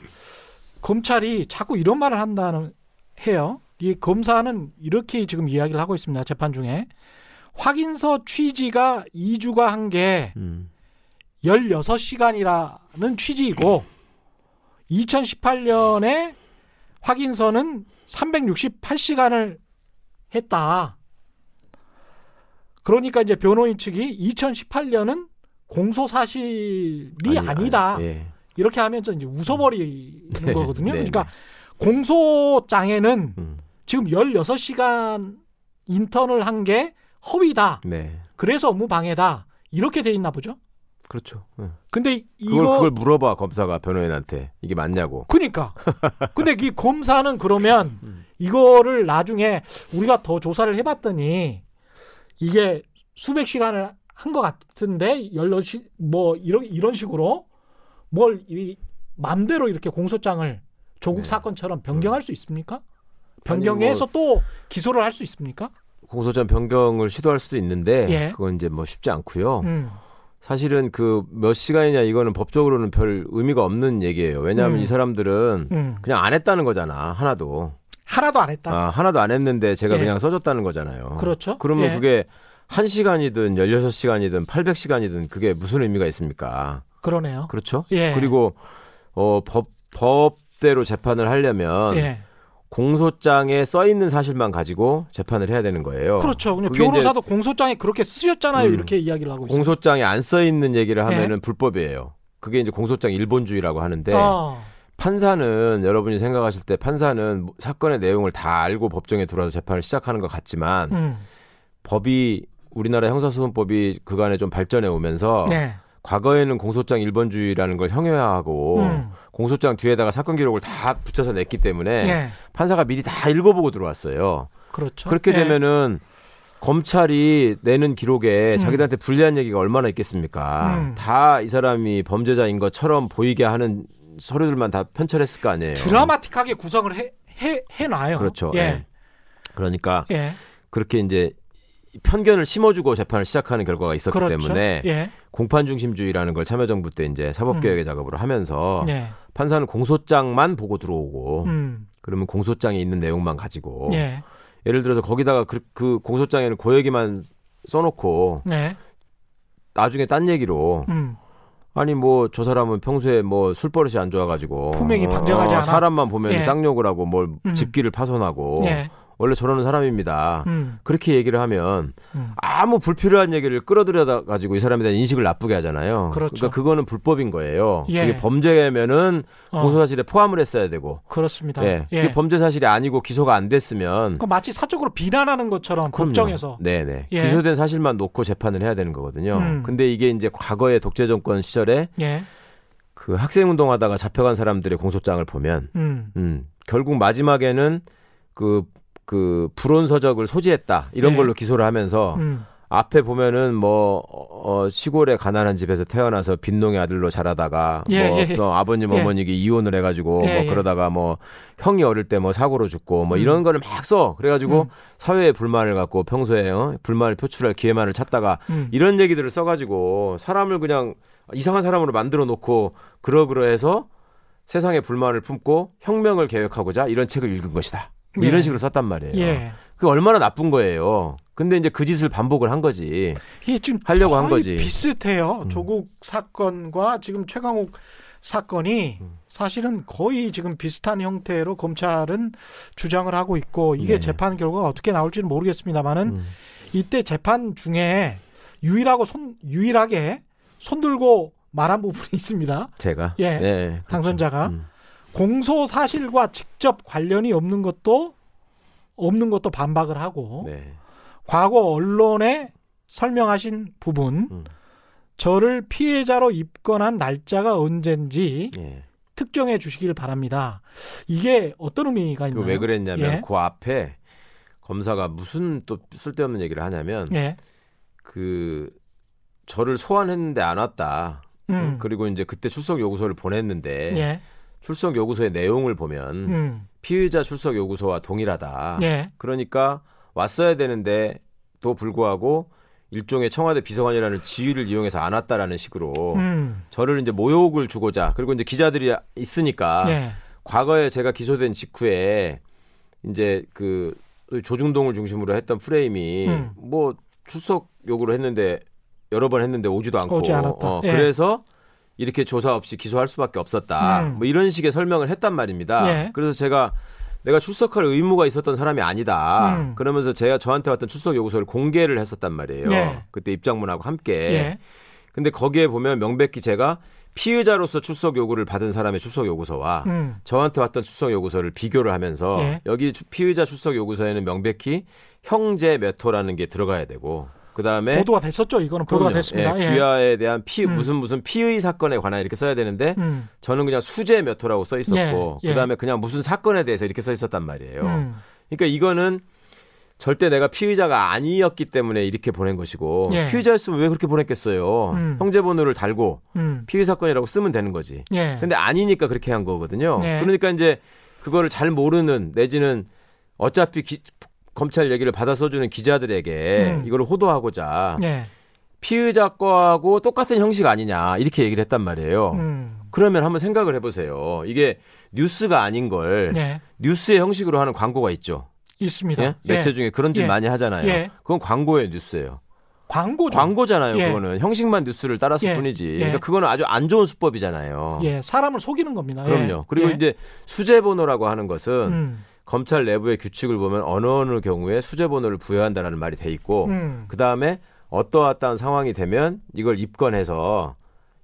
검찰이 자꾸 이런 말을 한다는 해요. 이 검사는 이렇게 지금 이야기를 하고 있습니다. 재판 중에 확인서 취지가 2주가 한게 음. 16시간이라는 취지이고 2018년에 확인서는 368시간을 했다. 그러니까 이제 변호인 측이 2018년은 공소 사실이 아니, 아니다. 아니, 예. 이렇게 하면서 이제 웃어버리는 네, 거거든요. 네, 그러니까 공소장에는 음. 지금 16시간 인턴을 한 게 허위다. 네. 그래서 업무 방해다. 이렇게 돼 있나 보죠. 그렇죠. 예. 근데 그걸 이거 그걸 물어봐 검사가 변호인한테 이게 맞냐고. 그니까. 근데 이 검사는 그러면 음. 이거를 나중에 우리가 더 조사를 해봤더니 이게 수백 시간을 한 것 같은데 열시 뭐 이런 이런 식으로 뭘 이 맘대로 이렇게 공소장을 조국 네. 사건처럼 변경할 수 있습니까? 변경해서 또 기소를 할 수 있습니까? 공소장 변경을 시도할 수도 있는데 예. 그건 이제 뭐 쉽지 않고요. 음. 사실은 그 몇 시간이냐 이거는 법적으로는 별 의미가 없는 얘기예요. 왜냐하면 음. 이 사람들은 음. 그냥 안 했다는 거잖아. 하나도. 하나도 안 했다. 아, 하나도 안 했는데 제가 예. 그냥 써줬다는 거잖아요. 그렇죠. 그러면 예. 그게 1시간이든 16시간이든 800시간이든 그게 무슨 의미가 있습니까? 그러네요. 그렇죠? 예. 그리고 어, 법 법대로 재판을 하려면 예. 공소장에 써 있는 사실만 가지고 재판을 해야 되는 거예요. 그렇죠. 이제 변호사도 공소장에 그렇게 쓰셨잖아요. 음. 이렇게 이야기를 하고 있어요. 공소장에 안 써 있는 얘기를 예. 하면은 불법이에요. 그게 이제 공소장 일본주의라고 하는데 어. 판사는 여러분이 생각하실 때 판사는 사건의 내용을 다 알고 법정에 들어와서 재판을 시작하는 것 같지만 음. 법이 우리나라 형사소송법이 그간에 좀 발전해 오면서 네. 과거에는 공소장 1번주의라는 걸 형해화하고 음. 공소장 뒤에다가 사건 기록을 다 붙여서 냈기 때문에 예. 판사가 미리 다 읽어보고 들어왔어요. 그렇죠. 그렇게 예. 되면은 검찰이 내는 기록에 음. 자기들한테 불리한 얘기가 얼마나 있겠습니까? 음. 다이 사람이 범죄자인 것처럼 보이게 하는 서류들만 다 편철했을 거 아니에요. 드라마틱하게 구성을 해, 해, 해놔요. 그렇죠. 예. 예. 그러니까 예. 그렇게 이제 편견을 심어주고 재판을 시작하는 결과가 있었기 그렇죠. 때문에 예. 공판 중심주의라는 걸 참여정부 때 이제 사법개혁의 작업을 하면서 예. 판사는 공소장만 보고 들어오고 음. 그러면 공소장에 있는 내용만 가지고 예. 예를 들어서 거기다가 그, 그 공소장에는 그 얘기만 써놓고 네. 나중에 딴 얘기로 음. 아니 뭐 저 사람은 평소에 뭐 술버릇이 안 좋아가지고 품행이 방정하지 않아? 사람만 보면 예. 쌍욕을 하고 뭘 음. 집기를 파손하고 예. 원래 저러는 사람입니다. 음. 그렇게 얘기를 하면 음. 아무 불필요한 얘기를 끌어들여 가지고 이 사람에 대한 인식을 나쁘게 하잖아요. 그렇죠. 러니까 그거는 불법인 거예요. 예. 그게 범죄면은 어. 공소사실에 포함을 했어야 되고, 그렇습니다. 예, 예. 그게 범죄 사실이 아니고 기소가 안 됐으면 그 마치 사적으로 비난하는 것처럼 그럼요. 법정에서 네 네 예. 기소된 사실만 놓고 재판을 해야 되는 거거든요. 음. 근데 이게 이제 과거의 독재 정권 시절에 예. 그 학생 운동하다가 잡혀간 사람들의 공소장을 보면, 음. 음, 결국 마지막에는 그, 그 불온 서적을 소지했다 이런 예. 걸로 기소를 하면서 음. 앞에 보면은 뭐 어, 시골의 가난한 집에서 태어나서 빈농의 아들로 자라다가 예, 뭐 예. 또 아버님 예. 어머니가 이혼을 해가지고 예, 뭐 예. 그러다가 뭐 형이 어릴 때 뭐 사고로 죽고 뭐 음. 이런 거를 막 써 그래가지고 음. 사회에 불만을 갖고 평소에 어? 불만을 표출할 기회만을 찾다가 음. 이런 얘기들을 써가지고 사람을 그냥 이상한 사람으로 만들어 놓고 그러그러해서 세상에 불만을 품고 혁명을 계획하고자 이런 책을 읽은 것이다. 뭐 예. 이런 식으로 썼단 말이에요. 예. 그게 얼마나 나쁜 거예요. 근데 이제 그 짓을 반복을 한 거지. 이게 지금 하려고 한 거지. 비슷해요. 음. 조국 사건과 지금 최강욱 사건이 음. 사실은 거의 지금 비슷한 형태로 검찰은 주장을 하고 있고 이게 네. 재판 결과가 어떻게 나올지는 모르겠습니다만은 음. 이때 재판 중에 유일하고 손 유일하게 손 들고 말한 부분이 있습니다. 제가 예. 네, 그렇죠. 당선자가 음. 공소 사실과 직접 관련이 없는 것도 없는 것도 반박을 하고 네. 과거 언론에 설명하신 부분 음. 저를 피해자로 입건한 날짜가 언젠지 예. 특정해 주시길 바랍니다. 이게 어떤 의미가 있나요? 그왜 그랬냐면 예. 그 앞에 검사가 무슨 또 쓸데없는 얘기를 하냐면 예. 그 저를 소환했는데 안 왔다. 음. 그리고 이제 그때 출석 요구서를 보냈는데 예. 출석 요구서의 내용을 보면 음. 피의자 출석 요구서와 동일하다. 예. 그러니까 왔어야 되는데 또 불구하고 일종의 청와대 비서관이라는 지위를 이용해서 안 왔다라는 식으로 음. 저를 이제 모욕을 주고자 그리고 이제 기자들이 있으니까 예. 과거에 제가 기소된 직후에 이제 그 조중동을 중심으로 했던 프레임이 음. 뭐 출석 요구를 했는데 여러 번 했는데 오지도 않고 오지 않았다. 어, 예. 그래서 이렇게 조사 없이 기소할 수밖에 없었다. 음. 뭐 이런 식의 설명을 했단 말입니다. 예. 그래서 제가 내가 출석할 의무가 있었던 사람이 아니다. 음. 그러면서 제가 저한테 왔던 출석 요구서를 공개를 했었단 말이에요. 예. 그때 입장문하고 함께. 예. 근데 거기에 보면 명백히 제가 피의자로서 출석 요구를 받은 사람의 출석 요구서와 음. 저한테 왔던 출석 요구서를 비교를 하면서 예. 여기 주- 피의자 출석 요구서에는 명백히 형제 몇 호라는 게 들어가야 되고 그 다음에 보도가 됐었죠. 이거는 보도가 됐습니다. 예. 귀하에 대한 피 음. 무슨 무슨 피의 사건에 관한 이렇게 써야 되는데 음. 저는 그냥 수재 몇 호라고 써 있었고 예, 예. 그다음에 그냥 무슨 사건에 대해서 이렇게 써 있었단 말이에요. 음. 그러니까 이거는 절대 내가 피의자가 아니었기 때문에 이렇게 보낸 것이고 예. 피의자였으면 왜 그렇게 보냈겠어요. 음. 형제 번호를 달고 음. 피의 사건이라고 쓰면 되는 거지. 예. 근데 아니니까 그렇게 한 거거든요. 네. 그러니까 이제 그거를 잘 모르는 내지는 어차피 기- 검찰 얘기를 받아 써주는 기자들에게 음. 이걸 호도하고자 예. 피의자 거하고 똑같은 형식 아니냐 이렇게 얘기를 했단 말이에요. 음. 그러면 한번 생각을 해보세요. 이게 뉴스가 아닌 걸 예. 뉴스의 형식으로 하는 광고가 있죠. 있습니다. 예? 매체 중에 그런 짓 예. 많이 하잖아요. 예. 그건 광고의 뉴스예요. 광고죠. 광고잖아요. 예. 그거는 형식만 뉴스를 따랐을 예. 뿐이지. 예. 그러니까 그거는 아주 안 좋은 수법이잖아요. 예. 사람을 속이는 겁니다. 예. 그럼요. 그리고 예. 이제 수재 번호라고 하는 것은 음. 검찰 내부의 규칙을 보면 어느 어느 경우에 수재 번호를 부여한다라는 말이 돼 있고 음. 그 다음에 어떠어떠한 상황이 되면 이걸 입건해서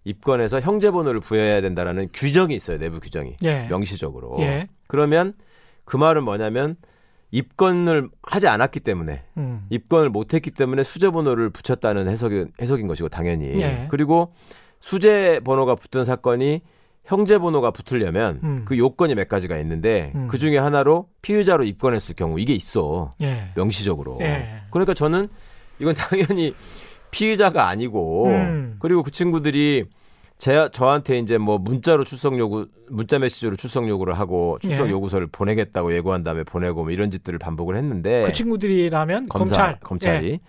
입건해서 형제 번호를 부여해야 된다라는 규정이 있어요. 내부 규정이 예. 명시적으로. 예. 그러면 그 말은 뭐냐면 입건을 하지 않았기 때문에 음. 입건을 못 했기 때문에 수제 번호를 붙였다는 해석이, 해석인 것이고 당연히 예. 그리고 수재 번호가 붙은 사건이 형제 번호가 붙으려면 음. 그 요건이 몇 가지가 있는데 음. 그 중에 하나로 피의자로 입건했을 경우 이게 있어 예. 명시적으로. 예. 그러니까 저는 이건 당연히 피의자가 아니고 음. 그리고 그 친구들이 제 저한테 이제 뭐 문자로 출석 요구 문자 메시지로 출석 요구를 하고 출석 예. 요구서를 보내겠다고 예고한 다음에 보내고 뭐 이런 짓들을 반복을 했는데 그 친구들이라면 검찰, 검찰. 검찰이 예.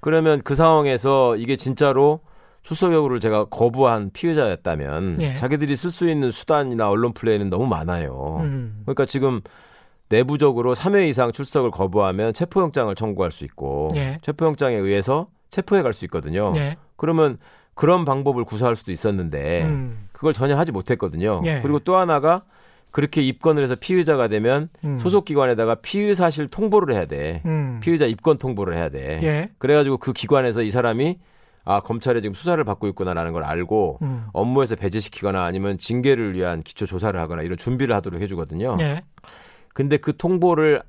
그러면 그 상황에서 이게 진짜로 출석 요구를 제가 거부한 피의자였다면 예. 자기들이 쓸 수 있는 수단이나 언론 플레이는 너무 많아요. 음. 그러니까 지금 내부적으로 3회 이상 출석을 거부하면 체포영장을 청구할 수 있고 예. 체포영장에 의해서 체포해 갈 수 있거든요. 예. 그러면 그런 방법을 구사할 수도 있었는데 음. 그걸 전혀 하지 못했거든요. 예. 그리고 또 하나가 그렇게 입건을 해서 피의자가 되면 음. 소속 기관에다가 피의 사실 통보를 해야 돼. 음. 피의자 입건 통보를 해야 돼. 예. 그래가지고 그 기관에서 이 사람이 아 검찰에 지금 수사를 받고 있구나라는 걸 알고 음. 업무에서 배제시키거나 아니면 징계를 위한 기초 조사를 하거나 이런 준비를 하도록 해주거든요. 예. 근데 그 통보를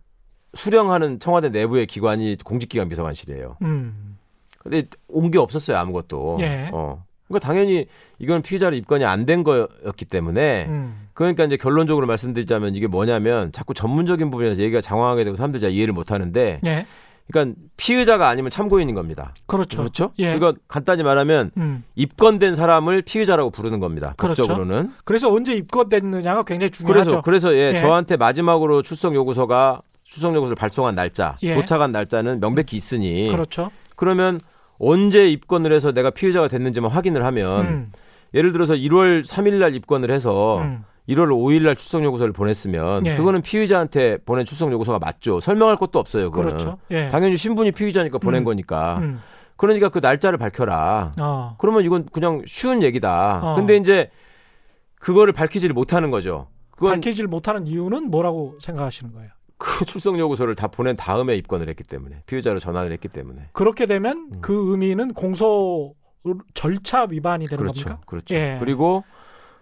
수령하는 청와대 내부의 기관이 공직기관 비서관실이에요. 음. 근데 온 게 없었어요 아무것도. 예. 어. 그러니까 당연히 이건 피의자로 입건이 안 된 거였기 때문에 음. 그러니까 이제 결론적으로 말씀드리자면 이게 뭐냐면 자꾸 전문적인 부분에서 얘기가 장황하게 되고 사람들이 잘 이해를 못 하는데 예. 그러니까 피의자가 아니면 참고인인 겁니다. 그렇죠. 그렇죠? 예. 그러니까 간단히 말하면 음. 입건된 사람을 피의자라고 부르는 겁니다. 그렇죠. 법적으로는. 그래서 언제 입건됐느냐가 굉장히 중요하죠. 그래서 그래서 예, 예. 저한테 마지막으로 출석 요구서가 출석 요구서를 발송한 날짜, 예. 도착한 날짜는 명백히 있으니 그렇죠. 그러면 언제 입건을 해서 내가 피의자가 됐는지만 확인을 하면 음. 예를 들어서 1월 3일 날 입건을 해서 음. 1월 5일 날 출석 요구서를 보냈으면 예. 그거는 피의자한테 보낸 출석 요구서가 맞죠. 설명할 것도 없어요. 그거는. 그렇죠. 예. 당연히 신분이 피의자니까 보낸 음. 거니까. 음. 그러니까 그 날짜를 밝혀라. 어. 그러면 이건 그냥 쉬운 얘기다. 어. 근데 이제 그거를 밝히지를 못하는 거죠. 그건 밝히질 못하는 이유는 뭐라고 생각하시는 거예요? 그 출석 요구서를 다 보낸 다음에 입건을 했기 때문에 피의자로 전환을 했기 때문에 그렇게 되면 음. 그 의미는 공소 절차 위반이 되는 그렇죠, 겁니까? 그렇죠. 예. 그리고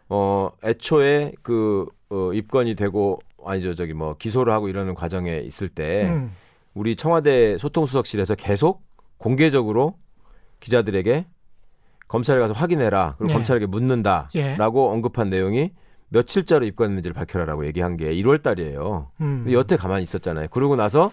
어 애초에 그 어, 입건이 되고 아니죠 저기 뭐 기소를 하고 이러는 과정에 있을 때 음. 우리 청와대 소통수석실에서 계속 공개적으로 기자들에게 검찰에 가서 확인해라 그리고 예. 검찰에게 묻는다라고 언급한 내용이 며칠자로 입건했는지를 밝혀라라고 얘기한 게 1월 달이에요. 음. 여태 가만히 있었잖아요. 그러고 나서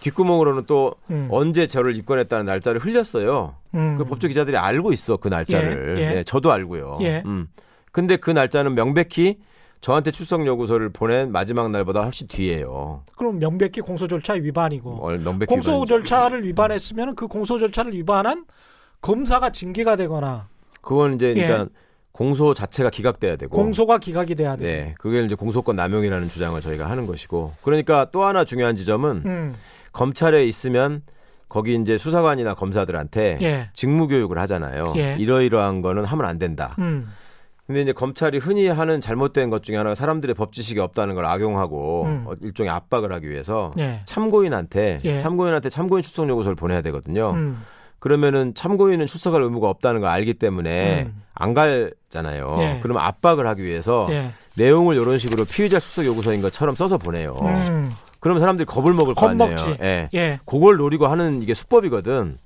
뒷구멍으로는 또 음. 언제 저를 입건했다는 날짜를 흘렸어요. 음. 그 법조 기자들이 알고 있어 그 날짜를. 예, 예. 네, 저도 알고요. 예. 음. 근데 그 날짜는 명백히 저한테 출석 요구서를 보낸 마지막 날보다 훨씬 뒤에요. 그럼 명백히 공소 절차 위반이고 어, 명백히 공소 위반이죠. 절차를 위반했으면 그 공소 절차를 위반한 검사가 징계가 되거나 그건 이제 예. 그러니까 공소 자체가 기각돼야 되고. 공소가 기각이 돼야 돼. 네, 그게 이제 공소권 남용이라는 주장을 저희가 하는 것이고. 그러니까 또 하나 중요한 지점은 음. 검찰에 있으면 거기 이제 수사관이나 검사들한테 예. 직무 교육을 하잖아요. 예. 이러이러한 거는 하면 안 된다. 음. 근데 이제 검찰이 흔히 하는 잘못된 것 중에 하나가 사람들의 법 지식이 없다는 걸 악용하고 음. 어, 일종의 압박을 하기 위해서 예. 참고인한테 예. 참고인한테 참고인 출석 요구서를 보내야 되거든요. 음. 그러면은 참고인은 출석할 의무가 없다는 걸 알기 때문에 음. 안 갈잖아요. 예. 그러면 압박을 하기 위해서 예. 내용을 이런 식으로 피의자 출석 요구서인 것처럼 써서 보내요. 음. 그러면 사람들이 겁을 먹을 거 아니에요. 겁먹지. 예. 예. 그걸 노리고 하는 이게 수법이거든.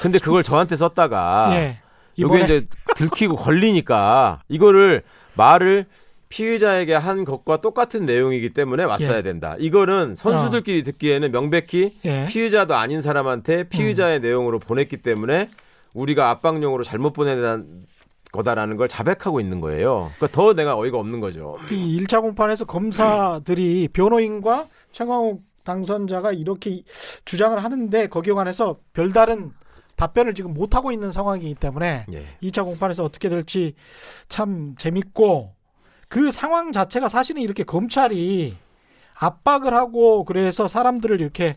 근데 그걸 저한테 썼다가 예. 이게 이제 들키고 걸리니까 이거를 말을 피의자에게 한 것과 똑같은 내용이기 때문에 왔어야 예. 된다. 이거는 선수들끼리 듣기에는 명백히 예. 피의자도 아닌 사람한테 피의자의 내용으로 보냈기 때문에 우리가 압박용으로 잘못 보내는 거다라는 걸 자백하고 있는 거예요. 그러니까 더 내가 어이가 없는 거죠. 이 1차 공판에서 검사들이 변호인과 최광욱 당선자가 이렇게 주장을 하는데 거기에 관해서 별다른 답변을 지금 못 하고 있는 상황이기 때문에 예. 2차 공판에서 어떻게 될지 참 재밌고 그 상황 자체가 사실은 이렇게 검찰이 압박을 하고 그래서 사람들을 이렇게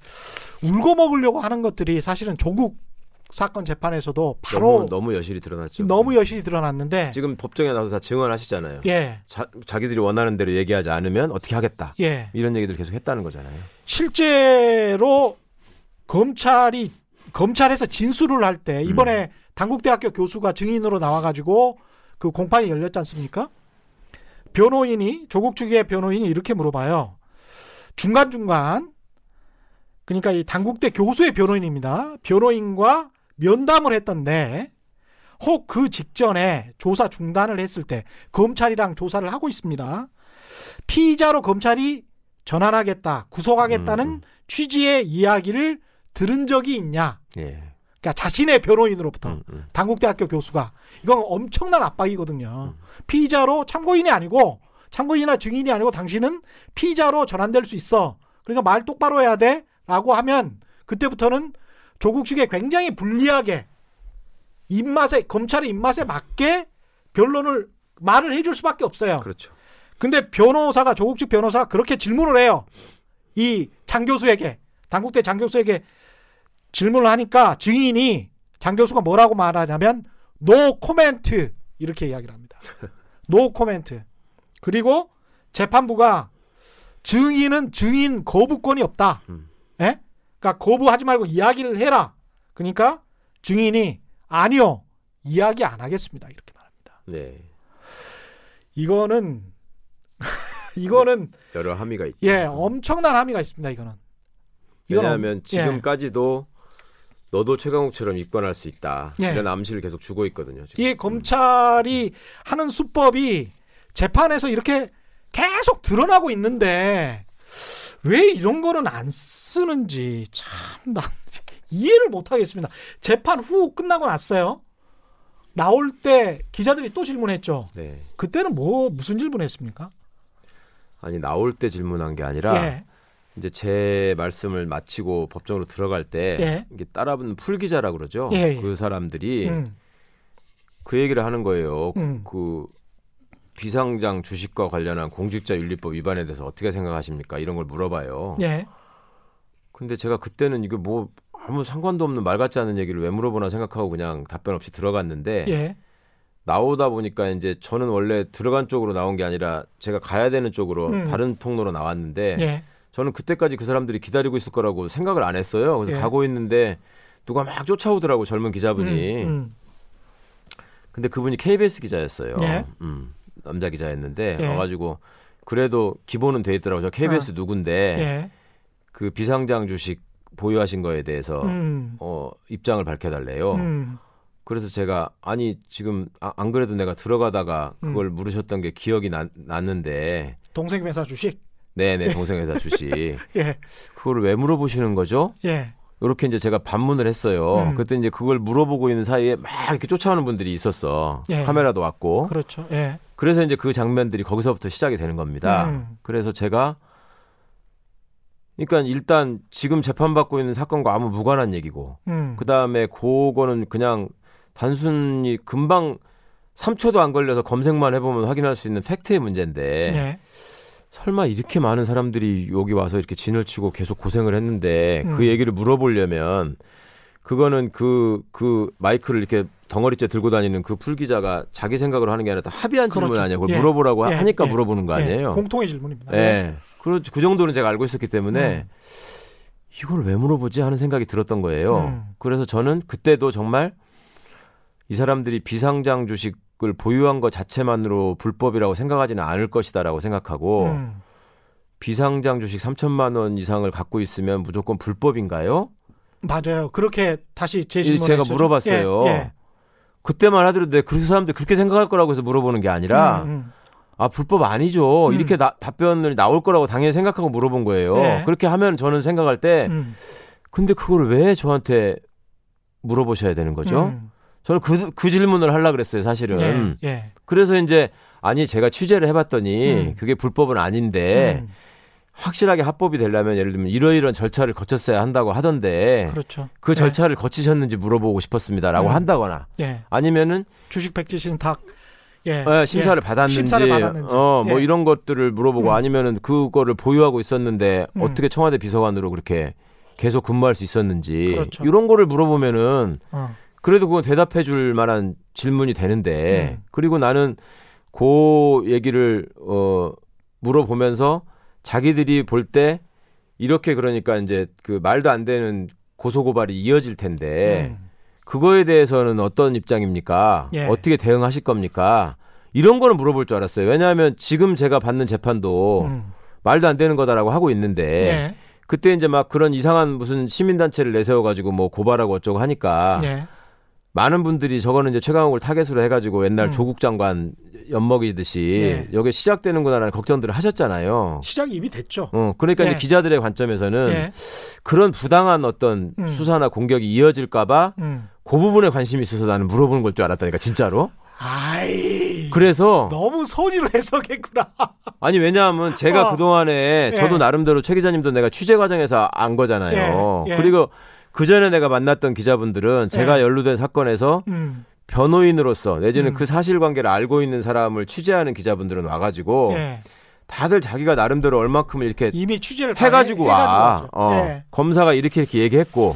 울고 먹으려고 하는 것들이 사실은 조국 사건 재판에서도 바로 너무, 너무 여실히 드러났죠. 너무 여실히 드러났는데 지금 법정에 나와서 다 증언하시잖아요. 예, 자, 자기들이 원하는 대로 얘기하지 않으면 어떻게 하겠다. 예. 이런 얘기들 계속 했다는 거잖아요. 실제로 검찰이 검찰에서 진술을 할 때 이번에 음. 단국대학교 교수가 증인으로 나와가지고 그 공판이 열렸지 않습니까? 변호인이 조국 측의 변호인이 이렇게 물어봐요. 중간 중간 그러니까 이 단국대 교수의 변호인입니다. 변호인과 면담을 했던데 혹 그 직전에 조사 중단을 했을 때 검찰이랑 조사를 하고 있습니다. 피의자로 검찰이 전환하겠다, 구속하겠다는 음. 취지의 이야기를 들은 적이 있냐? 예. 그러니까 자신의 변호인으로부터 음, 음. 당국대학교 교수가 이건 엄청난 압박이거든요. 피의자로 참고인이 아니고 참고인이나 증인이 아니고 당신은 피의자로 전환될 수 있어. 그러니까 말 똑바로 해야 돼라고 하면 그때부터는 조국 측에 굉장히 불리하게 입맛에 검찰의 입맛에 맞게 변론을 말을 해줄 수밖에 없어요. 그렇죠. 근데 변호사가 조국 측 변호사가 그렇게 질문을 해요. 이 장 교수에게 당국대 장 교수에게 질문을 하니까 증인이 장 교수가 뭐라고 말하냐면 노 코멘트 이렇게 이야기를 합니다. 노 코멘트. 그리고 재판부가 증인은 증인 거부권이 없다. 음. 예? 그러니까 거부하지 말고 이야기를 해라. 그러니까 증인이 아니요. 이야기 안 하겠습니다. 이렇게 말합니다. 네. 이거는 이거는 여러 함의가 있죠. 예, 엄청난 함의가 있습니다. 이거는. 이거는 왜냐하면 예. 지금까지도 너도 최강욱처럼 입건할 수 있다. 예. 이런 암시를 계속 주고 있거든요. 지금. 이 검찰이 하는 수법이 재판에서 이렇게 계속 드러나고 있는데 왜 이런 거는 안 쓰는지 참나 이해를 못 하겠습니다. 재판 후 끝나고 났어요. 나올 때 기자들이 또 질문했죠. 네. 그때는 뭐 무슨 질문했습니까? 아니 나올 때 질문한 게 아니라 예. 이제 제 말씀을 마치고 법정으로 들어갈 때 예. 이게 따라붙는 풀기자라 그러죠. 예, 예. 그 사람들이 음, 그 얘기를 하는 거예요. 음. 그 비상장 주식과 관련한 공직자 윤리법 위반에 대해서 어떻게 생각하십니까? 이런 걸 물어봐요. 예. 근데 제가 그때는 이거 뭐 아무 상관도 없는 말 같지 않은 얘기를 왜 물어보나 생각하고 그냥 답변 없이 들어갔는데 예. 나오다 보니까 이제 저는 원래 들어간 쪽으로 나온 게 아니라 제가 가야 되는 쪽으로 음. 다른 통로로 나왔는데 예. 저는 그때까지 그 사람들이 기다리고 있을 거라고 생각을 안 했어요. 그래서 예. 가고 있는데 누가 막 쫓아오더라고 젊은 기자분이. 음, 음. 근데 그분이 KBS 기자였어요. 예. 음, 남자 기자였는데 예. 와가지고 그래도 기본은 돼 있더라고. 저 KBS 누군데 예. 그 비상장 주식 보유하신 거에 대해서 음. 어, 입장을 밝혀달래요. 음. 그래서 제가 아니 지금 아, 안 그래도 내가 들어가다가 음. 그걸 물으셨던 게 기억이 나, 났는데 동생 회사 주식. 네네 동생 회사 주식 예. 그거를 왜 물어보시는 거죠? 예. 이렇게 이제 제가 반문을 했어요. 음. 그때 이제 그걸 물어보고 있는 사이에 막 이렇게 쫓아오는 분들이 있었어. 예. 카메라도 왔고. 그렇죠. 예. 그래서 이제 그 장면들이 거기서부터 시작이 되는 겁니다. 음. 그래서 제가 그러니까 일단 지금 재판받고 있는 사건과 아무 무관한 얘기고 음. 그 다음에 그거는 그냥 단순히 금방 3초도 안 걸려서 검색만 해보면 확인할 수 있는 팩트의 문제인데 예. 설마 이렇게 많은 사람들이 여기 와서 이렇게 진을 치고 계속 고생을 했는데 음. 그 얘기를 물어보려면 그거는 그, 그 마이크를 이렇게 덩어리째 들고 다니는 그 풀기자가 자기 생각으로 하는 게 아니라 다 합의한 질문 그렇죠. 아니에요. 그걸 예. 물어보라고 예. 하니까 예. 물어보는 거 예. 아니에요. 공통의 질문입니다. 예. 그, 그 정도는 제가 알고 있었기 때문에 음. 이걸 왜 물어보지 하는 생각이 들었던 거예요. 음. 그래서 저는 그때도 정말 이 사람들이 비상장 주식 을 보유한 것 자체만으로 불법이라고 생각하지는 않을 것이다라고 생각하고 음. 비상장 주식 3천만 원 이상을 갖고 있으면 무조건 불법인가요? 맞아요. 그렇게 다시 제 제가 물어봤어요. 예. 예. 그때만 하더라도 내그 사람들 그렇게 생각할 거라고 해서 물어보는 게 아니라 음, 음. 아 불법 아니죠. 음. 이렇게 나- 답변을 나올 거라고 당연히 생각하고 물어본 거예요. 네. 그렇게 하면 저는 생각할 때 음. 근데 그걸 왜 저한테 물어보셔야 되는 거죠? 음. 저는 그, 그 질문을 하려 그랬어요, 사실은. 예. 예. 그래서 이제 아니 제가 취재를 해봤더니 음. 그게 불법은 아닌데 음. 확실하게 합법이 되려면 예를 들면 이러이러한 절차를 거쳤어야 한다고 하던데 그렇죠. 그 예. 절차를 거치셨는지 물어보고 싶었습니다라고 음. 한다거나 예. 아니면은 주식 백지 신탁 예. 어, 심사를 예. 받았는지, 심사를 받았는지. 어, 뭐 예. 이런 것들을 물어보고 음. 아니면은 그거를 보유하고 있었는데 음. 어떻게 청와대 비서관으로 그렇게 계속 근무할 수 있었는지 그렇죠. 이런 거를 물어보면은 어. 그래도 그건 대답해 줄 만한 질문이 되는데 음. 그리고 나는 그 얘기를 어 물어보면서 자기들이 볼 때 이렇게 그러니까 이제 그 말도 안 되는 고소 고발이 이어질 텐데 음. 그거에 대해서는 어떤 입장입니까? 예. 어떻게 대응하실 겁니까? 이런 거는 물어볼 줄 알았어요. 왜냐하면 지금 제가 받는 재판도 음. 말도 안 되는 거다라고 하고 있는데 예. 그때 이제 막 그런 이상한 무슨 시민단체를 내세워가지고 뭐 고발하고 어쩌고 하니까 예. 많은 분들이 저거는 이제 최강욱을 타겟으로 해가지고 옛날 음. 조국 장관 엿먹이듯이 예. 여기 시작되는구나라는 걱정들을 하셨잖아요. 시작이 이미 됐죠. 어, 그러니까 예. 이제 기자들의 관점에서는 예. 그런 부당한 어떤 음. 수사나 공격이 이어질까봐 음. 그 부분에 관심이 있어서 나는 물어보는 걸 줄 알았다니까 진짜로. 아이. 그래서 너무 소리로 해석했구나. 아니 왜냐하면 제가 어. 그 동안에 예. 저도 나름대로 최 기자님도 내가 취재 과정에서 안 거잖아요. 그리고 그 전에 내가 만났던 기자분들은 제가 예. 연루된 사건에서 음. 변호인으로서 내지는 음. 그 사실관계를 알고 있는 사람을 취재하는 기자분들은 와가지고 예. 다들 자기가 나름대로 얼마큼을 이렇게 이미 취재를 다 해가지고 해- 와. 어, 예. 검사가 이렇게 이렇게 얘기했고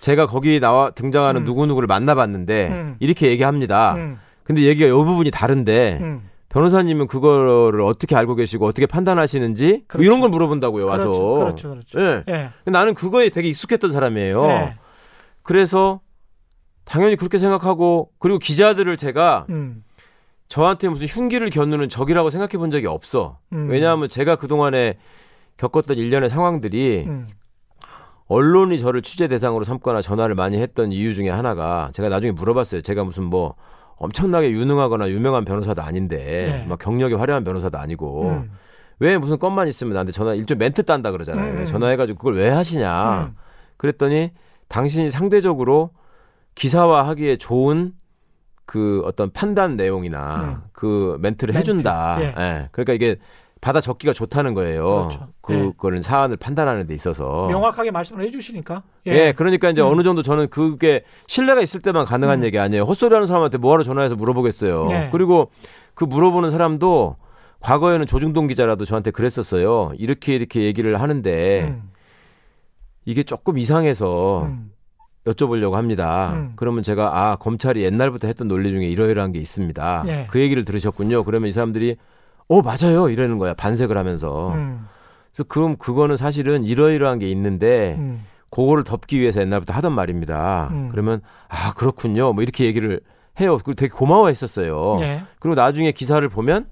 제가 거기 나와 등장하는 음. 누구 누구를 만나봤는데 음. 이렇게 얘기합니다. 음. 근데 얘기가 이 부분이 다른데 음. 변호사님은 그거를 어떻게 알고 계시고 어떻게 판단하시는지 뭐 그렇죠. 이런 걸 물어본다고요 와서. 그렇죠. 그렇죠. 그렇죠. 예. 예. 나는 그거에 되게 익숙했던 사람이에요. 예. 그래서 당연히 그렇게 생각하고 그리고 기자들을 제가 음. 저한테 무슨 흉기를 겨누는 적이라고 생각해 본 적이 없어. 음. 왜냐하면 제가 그 동안에 겪었던 일련의 상황들이 음. 언론이 저를 취재 대상으로 삼거나 전화를 많이 했던 이유 중에 하나가 제가 나중에 물어봤어요. 제가 무슨 뭐 엄청나게 유능하거나 유명한 변호사도 아닌데 네. 막 경력이 화려한 변호사도 아니고 음. 왜 무슨 건만 있으면 나한테 전화 일종 멘트 딴다 그러잖아요. 음. 전화해가지고 그걸 왜 하시냐. 음. 그랬더니 당신이 상대적으로 기사화하기에 좋은 그 어떤 판단 내용이나 음. 그 멘트를 멘트, 해준다. 예. 예. 그러니까 이게 받아 적기가 좋다는 거예요. 그렇죠. 예. 그거는 사안을 판단하는 데 있어서. 명확하게 말씀을 해주시니까. 예. 그러니까 이제 음. 어느 정도 저는 그게 신뢰가 있을 때만 가능한 음. 얘기 아니에요. 헛소리하는 사람한테 뭐하러 전화해서 물어보겠어요. 네. 그리고 그 물어보는 사람도 과거에는 조중동 기자라도 저한테 그랬었어요. 이렇게 이렇게 얘기를 하는데 음. 이게 조금 이상해서 음. 여쭤보려고 합니다. 음. 그러면 제가 아 검찰이 옛날부터 했던 논리 중에 이러이러한 게 있습니다. 예. 그 얘기를 들으셨군요. 그러면 이 사람들이 어 맞아요 이러는 거야 반색을 하면서. 음. 그래서 그럼 그거는 사실은 이러이러한 게 있는데 음. 그거를 덮기 위해서 옛날부터 하던 말입니다. 음. 그러면 아 그렇군요. 뭐 이렇게 얘기를 해요. 그리고 되게 고마워했었어요. 예. 그리고 나중에 기사를 보면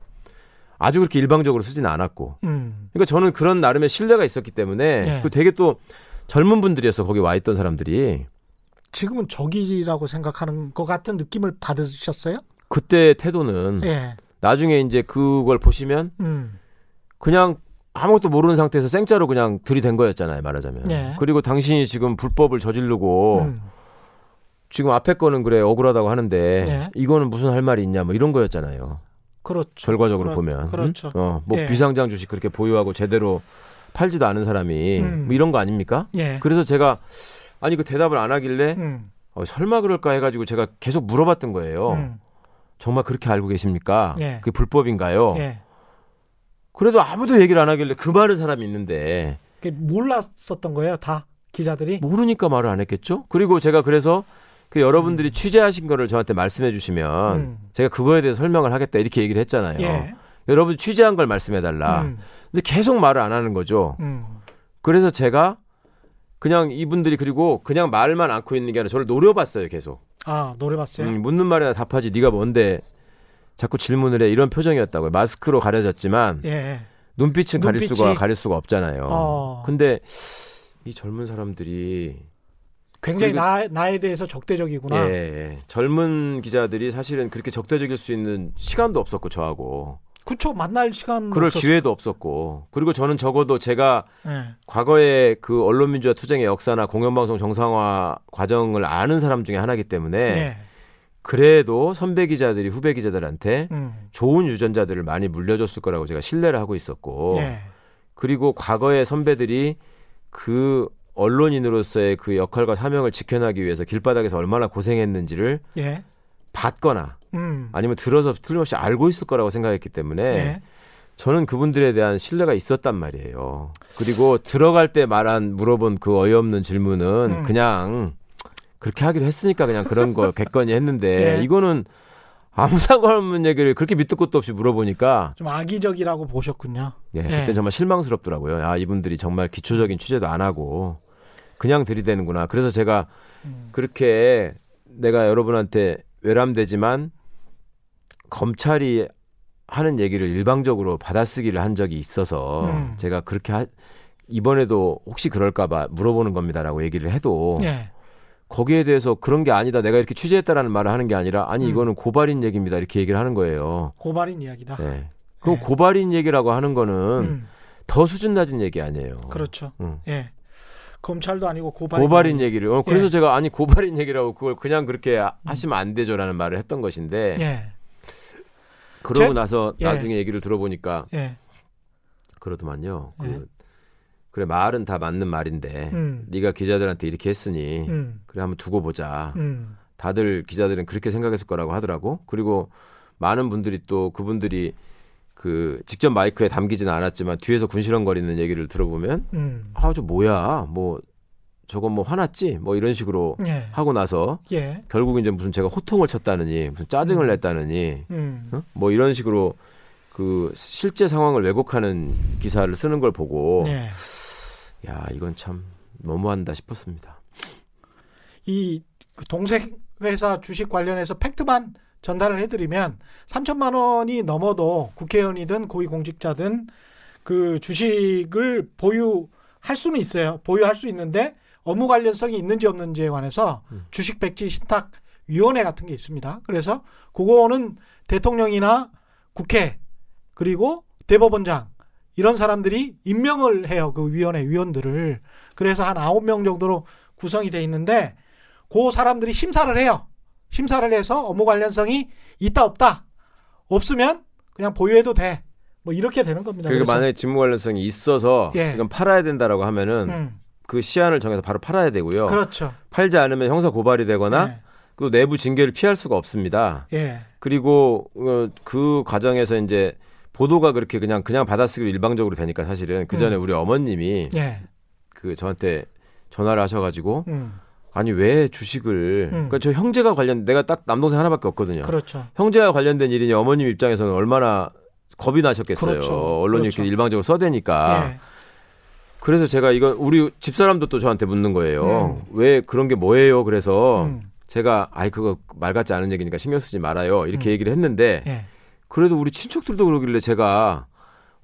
아주 그렇게 일방적으로 쓰지는 않았고. 음. 그러니까 저는 그런 나름의 신뢰가 있었기 때문에 예. 그 되게 또 젊은 분들이었어 거기 와 있던 사람들이 지금은 적이라고 생각하는 것 같은 느낌을 받으셨어요? 그때 태도는 예. 나중에 이제 그걸 보시면 음. 그냥 아무것도 모르는 상태에서 생짜로 그냥 들이댄 거였잖아요 말하자면 예. 그리고 당신이 지금 불법을 저지르고 음. 지금 앞에 거는 그래 억울하다고 하는데 예. 이거는 무슨 할 말이 있냐 뭐 이런 거였잖아요 그렇죠. 결과적으로 그렇- 보면 그렇죠. 음? 어, 뭐 예. 비상장 주식 그렇게 보유하고 제대로 팔지도 않은 사람이 음. 뭐 이런 거 아닙니까? 예. 그래서 제가 아니 그 대답을 안 하길래 음. 어, 설마 그럴까 해가지고 제가 계속 물어봤던 거예요. 음. 정말 그렇게 알고 계십니까? 예. 그게 불법인가요? 예. 그래도 아무도 얘기를 안 하길래 그 말은 사람이 있는데 몰랐었던 거예요, 다 기자들이. 모르니까 말을 안 했겠죠? 그리고 제가 그래서 그 여러분들이 취재하신 거를 저한테 말씀해 주시면 음. 제가 그거에 대해서 설명을 하겠다 이렇게 얘기를 했잖아요. 예. 여러분 취재한 걸 말씀해 달라. 음. 근데 계속 말을 안 하는 거죠. 음. 그래서 제가 그냥 이분들이 그리고 그냥 말만 않고 있는 게 아니라 저를 노려봤어요 계속. 아, 노래 봤어요? 음, 묻는 말이나 답하지 네가 뭔데 자꾸 질문을 해 이런 표정이었다고요. 마스크로 가려졌지만 예. 눈빛은 가릴 눈빛이? 수가 가릴 수가 없잖아요. 어. 근데 이 젊은 사람들이 굉장히 그리고- 나, 나에 대해서 적대적이구나. 예, 예. 젊은 기자들이 사실은 그렇게 적대적일 수 있는 시간도 없었고 저하고 그쵸, 만날 시간. 그럴 없었어. 기회도 없었고 그리고 저는 적어도 제가 예. 과거에 그 언론민주화 투쟁의 역사나 공영방송 정상화 과정을 아는 사람 중에 하나이기 때문에 예. 그래도 선배 기자들이 후배 기자들한테 음. 좋은 유전자들을 많이 물려줬을 거라고 제가 신뢰를 하고 있었고 예. 그리고 과거의 선배들이 그 언론인으로서의 그 역할과 사명을 지켜나기 위해서 길바닥에서 얼마나 고생했는지를 예. 봤거나 음. 아니면 들어서 틀림없이 알고 있을 거라고 생각했기 때문에 예. 저는 그분들에 대한 신뢰가 있었단 말이에요. 그리고 들어갈 때 말한 물어본 그 어이없는 질문은 음. 그냥 그렇게 하기로 했으니까 그냥 그런 거 객관이 했는데 예. 이거는 아무 상관없는 얘기를 그렇게 밑도 끝도 없이 물어보니까 좀 악의적이라고 보셨군요. 예, 예. 그때 정말 실망스럽더라고요. 아 이분들이 정말 기초적인 취재도 안 하고 그냥 들이대는구나. 그래서 제가 음. 그렇게 내가 여러분한테 외람되지만 검찰이 하는 얘기를 일방적으로 받아쓰기를 한 적이 있어서 음. 제가 그렇게 하, 이번에도 혹시 그럴까봐 물어보는 겁니다라고 얘기를 해도 예. 거기에 대해서 그런 게 아니다. 내가 이렇게 취재했다라는 말을 하는 게 아니라 아니 음. 이거는 고발인 얘기입니다. 이렇게 얘기를 하는 거예요. 고발인 이야기다. 네. 그럼 네. 고발인 얘기라고 하는 거는 음, 더 수준 낮은 얘기 아니에요. 그렇죠. 음. 예. 검찰도 아니고 고발인. 고발인 얘기를. 어, 그래서 예. 제가 아니 고발인 얘기라고 그걸 그냥 그렇게 하- 하시면 안 되죠라는 말을 했던 것인데 예. 그러고 제- 나서 예. 나중에 얘기를 들어보니까 예. 그러더만요. 그 예. 그래 말은 다 맞는 말인데 음. 네가 기자들한테 이렇게 했으니 음. 그래 한번 두고 보자. 음. 다들 기자들은 그렇게 생각했을 거라고 하더라고. 그리고 많은 분들이 또 그분들이 그 직접 마이크에 담기지는 않았지만 뒤에서 군시렁거리는 얘기를 들어보면 음. 아저 뭐야 뭐 저건 뭐 화났지 뭐 이런 식으로 예. 하고 나서 예. 결국 이제 무슨 제가 호통을 쳤다느니 무슨 짜증을 음. 냈다느니 음. 어? 뭐 이런 식으로 그 실제 상황을 왜곡하는 기사를 쓰는 걸 보고 예. 야 이건 참 너무한다 싶었습니다. 이그 동생 회사 주식 관련해서 팩트만 전달을 해드리면 3천만 원이 넘어도 국회의원이든 고위공직자든 그 주식을 보유 할 수는 있어요. 보유할 수 있는데 업무 관련성이 있는지 없는지에 관해서 음. 주식 백지 신탁 위원회 같은 게 있습니다. 그래서 그거는 대통령이나 국회 그리고 대법원장 이런 사람들이 임명을 해요. 그 위원회 위원들을. 그래서 한 아홉 명 정도로 구성이 돼 있는데 그 사람들이 심사를 해요. 심사를 해서 업무 관련성이 있다 없다. 없으면 그냥 보유해도 돼. 뭐 이렇게 되는 겁니다. 그러니까 만약에 직무 관련성이 있어서 예. 이건 팔아야 된다라고 하면은 음, 그 시한을 정해서 바로 팔아야 되고요. 그렇죠. 팔지 않으면 형사 고발이 되거나 예. 또 내부 징계를 피할 수가 없습니다. 예. 그리고 어, 그 과정에서 이제 보도가 그렇게 그냥 그냥 받아쓰기로 일방적으로 되니까 사실은 그 전에 음. 우리 어머님이 예. 그 저한테 전화를 하셔가지고 음, 아니 왜 주식을 음. 그러니까 저 형제가 관련 내가 딱 남동생 하나밖에 없거든요. 그렇죠. 형제와 관련된 일이니 어머님 입장에서는 얼마나 겁이 나셨겠어요. 그렇죠. 언론이 그렇죠. 이렇게 일방적으로 써대니까. 예. 그래서 제가 이건 우리 집사람도 또 저한테 묻는 거예요. 왜 그런 게 뭐예요? 그래서 음, 제가 아이 그거 말 같지 않은 얘기니까 신경 쓰지 말아요. 이렇게 음. 얘기를 했는데 예. 그래도 우리 친척들도 그러길래 제가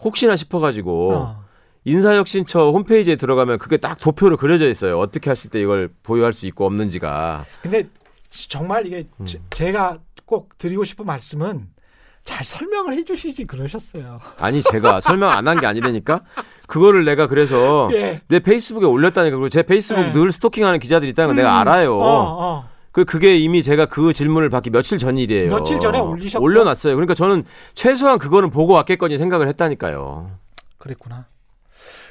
혹시나 싶어가지고 어. 인사혁신처 홈페이지에 들어가면 그게 딱 도표로 그려져 있어요. 어떻게 했을 때 이걸 보유할 수 있고 없는지가. 근데 정말 이게 음. 제- 제가 꼭 드리고 싶은 말씀은 잘 설명을 해주시지 그러셨어요. 아니 제가 설명 안 한 게 아니라니까 그거를 내가 그래서 예. 내 페이스북에 올렸다니까 그리고 제 페이스북 예. 늘 스토킹하는 기자들이 있다는 걸 내가 음, 알아요. 어, 어. 그 그게 이미 제가 그 질문을 받기 며칠 전 일이에요. 며칠 전에 올리셨고. 올려놨어요. 그러니까 저는 최소한 그거는 보고 왔겠거니 생각을 했다니까요. 그랬구나.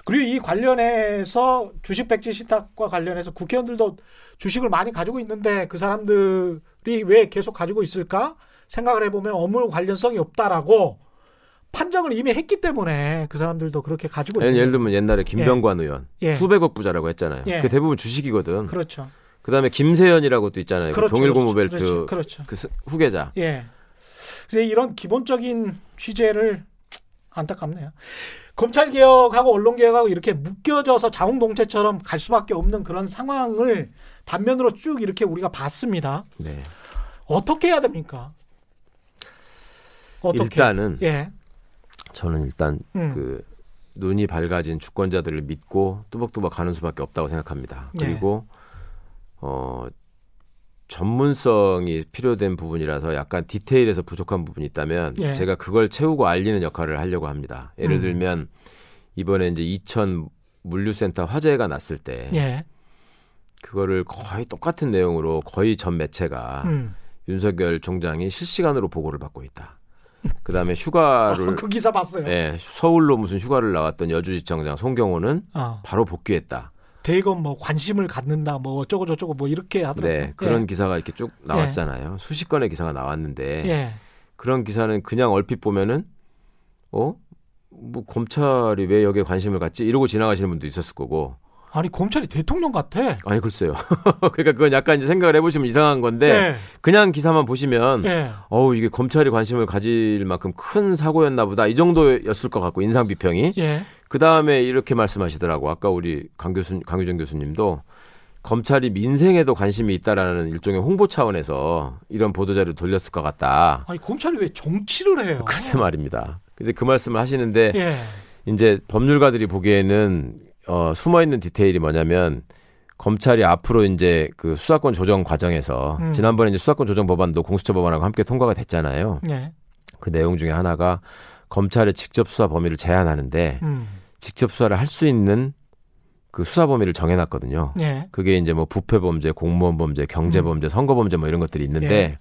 그리고 이 관련해서 주식 백지 신탁과 관련해서 국회의원들도 주식을 많이 가지고 있는데 그 사람들이 왜 계속 가지고 있을까 생각을 해보면 업무 관련성이 없다라고 판정을 이미 했기 때문에 그 사람들도 그렇게 가지고 있는 예를 들면 옛날에 김병관 의원 예. 수백억 부자라고 했잖아요. 예. 그 대부분 주식이거든. 그렇죠. 그다음에 김세연이라고 또 있잖아요. 그 그렇죠. 동일고모벨트 그렇죠. 그렇죠. 그 스- 후계자. 예. 그래서 이런 기본적인 취재를 안타깝네요. 검찰 개혁하고 언론 개혁하고 이렇게 묶여져서 자웅동체처럼 갈 수밖에 없는 그런 상황을 단면으로 쭉 이렇게 우리가 봤습니다. 네. 어떻게 해야 됩니까? 어떻게? 일단은 예. 저는 일단 음. 그 눈이 밝아진 주권자들을 믿고 뚜벅뚜벅 가는 수밖에 없다고 생각합니다. 네. 그리고 어 전문성이 필요된 부분이라서 약간 디테일에서 부족한 부분이 있다면 예. 제가 그걸 채우고 알리는 역할을 하려고 합니다. 예를 음. 들면 이번에 이제 이천 물류센터 화재가 났을 때 예. 그거를 거의 똑같은 내용으로 거의 전 매체가 음. 윤석열 총장이 실시간으로 보고를 받고 있다. 그다음에 휴가를 그 기사 봤어요. 예, 서울로 무슨 휴가를 나왔던 여주지청장 송경호는 어. 바로 복귀했다. 대검 뭐 관심을 갖는다 뭐 어쩌고 저쩌고 뭐 이렇게 하더라고요. 네, 그런 기사가 이렇게 쭉 나왔잖아요. 수십 건의 기사가 나왔는데 예. 예. 그런 기사는 그냥 얼핏 보면은 어? 뭐 검찰이 왜 여기에 관심을 갖지? 이러고 지나가시는 분도 있었을 거고. 아니 검찰이 대통령 같아. 아니 글쎄요. 그러니까 그건 약간 이제 생각을 해보시면 이상한 건데 예. 그냥 기사만 보시면 예. 어우 이게 검찰이 관심을 가질 만큼 큰 사고였나 보다 이 정도였을 것 같고 인상 비평이 예. 그 다음에 이렇게 말씀하시더라고. 아까 우리 강 교수, 강유정 교수님도 검찰이 민생에도 관심이 있다라는 일종의 홍보 차원에서 이런 보도자료를 돌렸을 것 같다. 아니 검찰이 왜 정치를 해요? 글쎄 말입니다. 근데 그 말씀을 하시는데 예. 이제 법률가들이 보기에는 어, 숨어 있는 디테일이 뭐냐면 검찰이 앞으로 이제 그 수사권 조정 과정에서 음. 지난번에 이제 수사권 조정 법안도 공수처 법안하고 함께 통과가 됐잖아요. 예. 그 내용 중에 하나가 검찰의 직접 수사 범위를 제한하는데 음. 직접 수사를 할 수 있는 그 수사 범위를 정해놨거든요. 예. 그게 이제 뭐 부패 범죄, 공무원 범죄, 경제 음. 범죄, 선거 범죄 뭐 이런 것들이 있는데 예.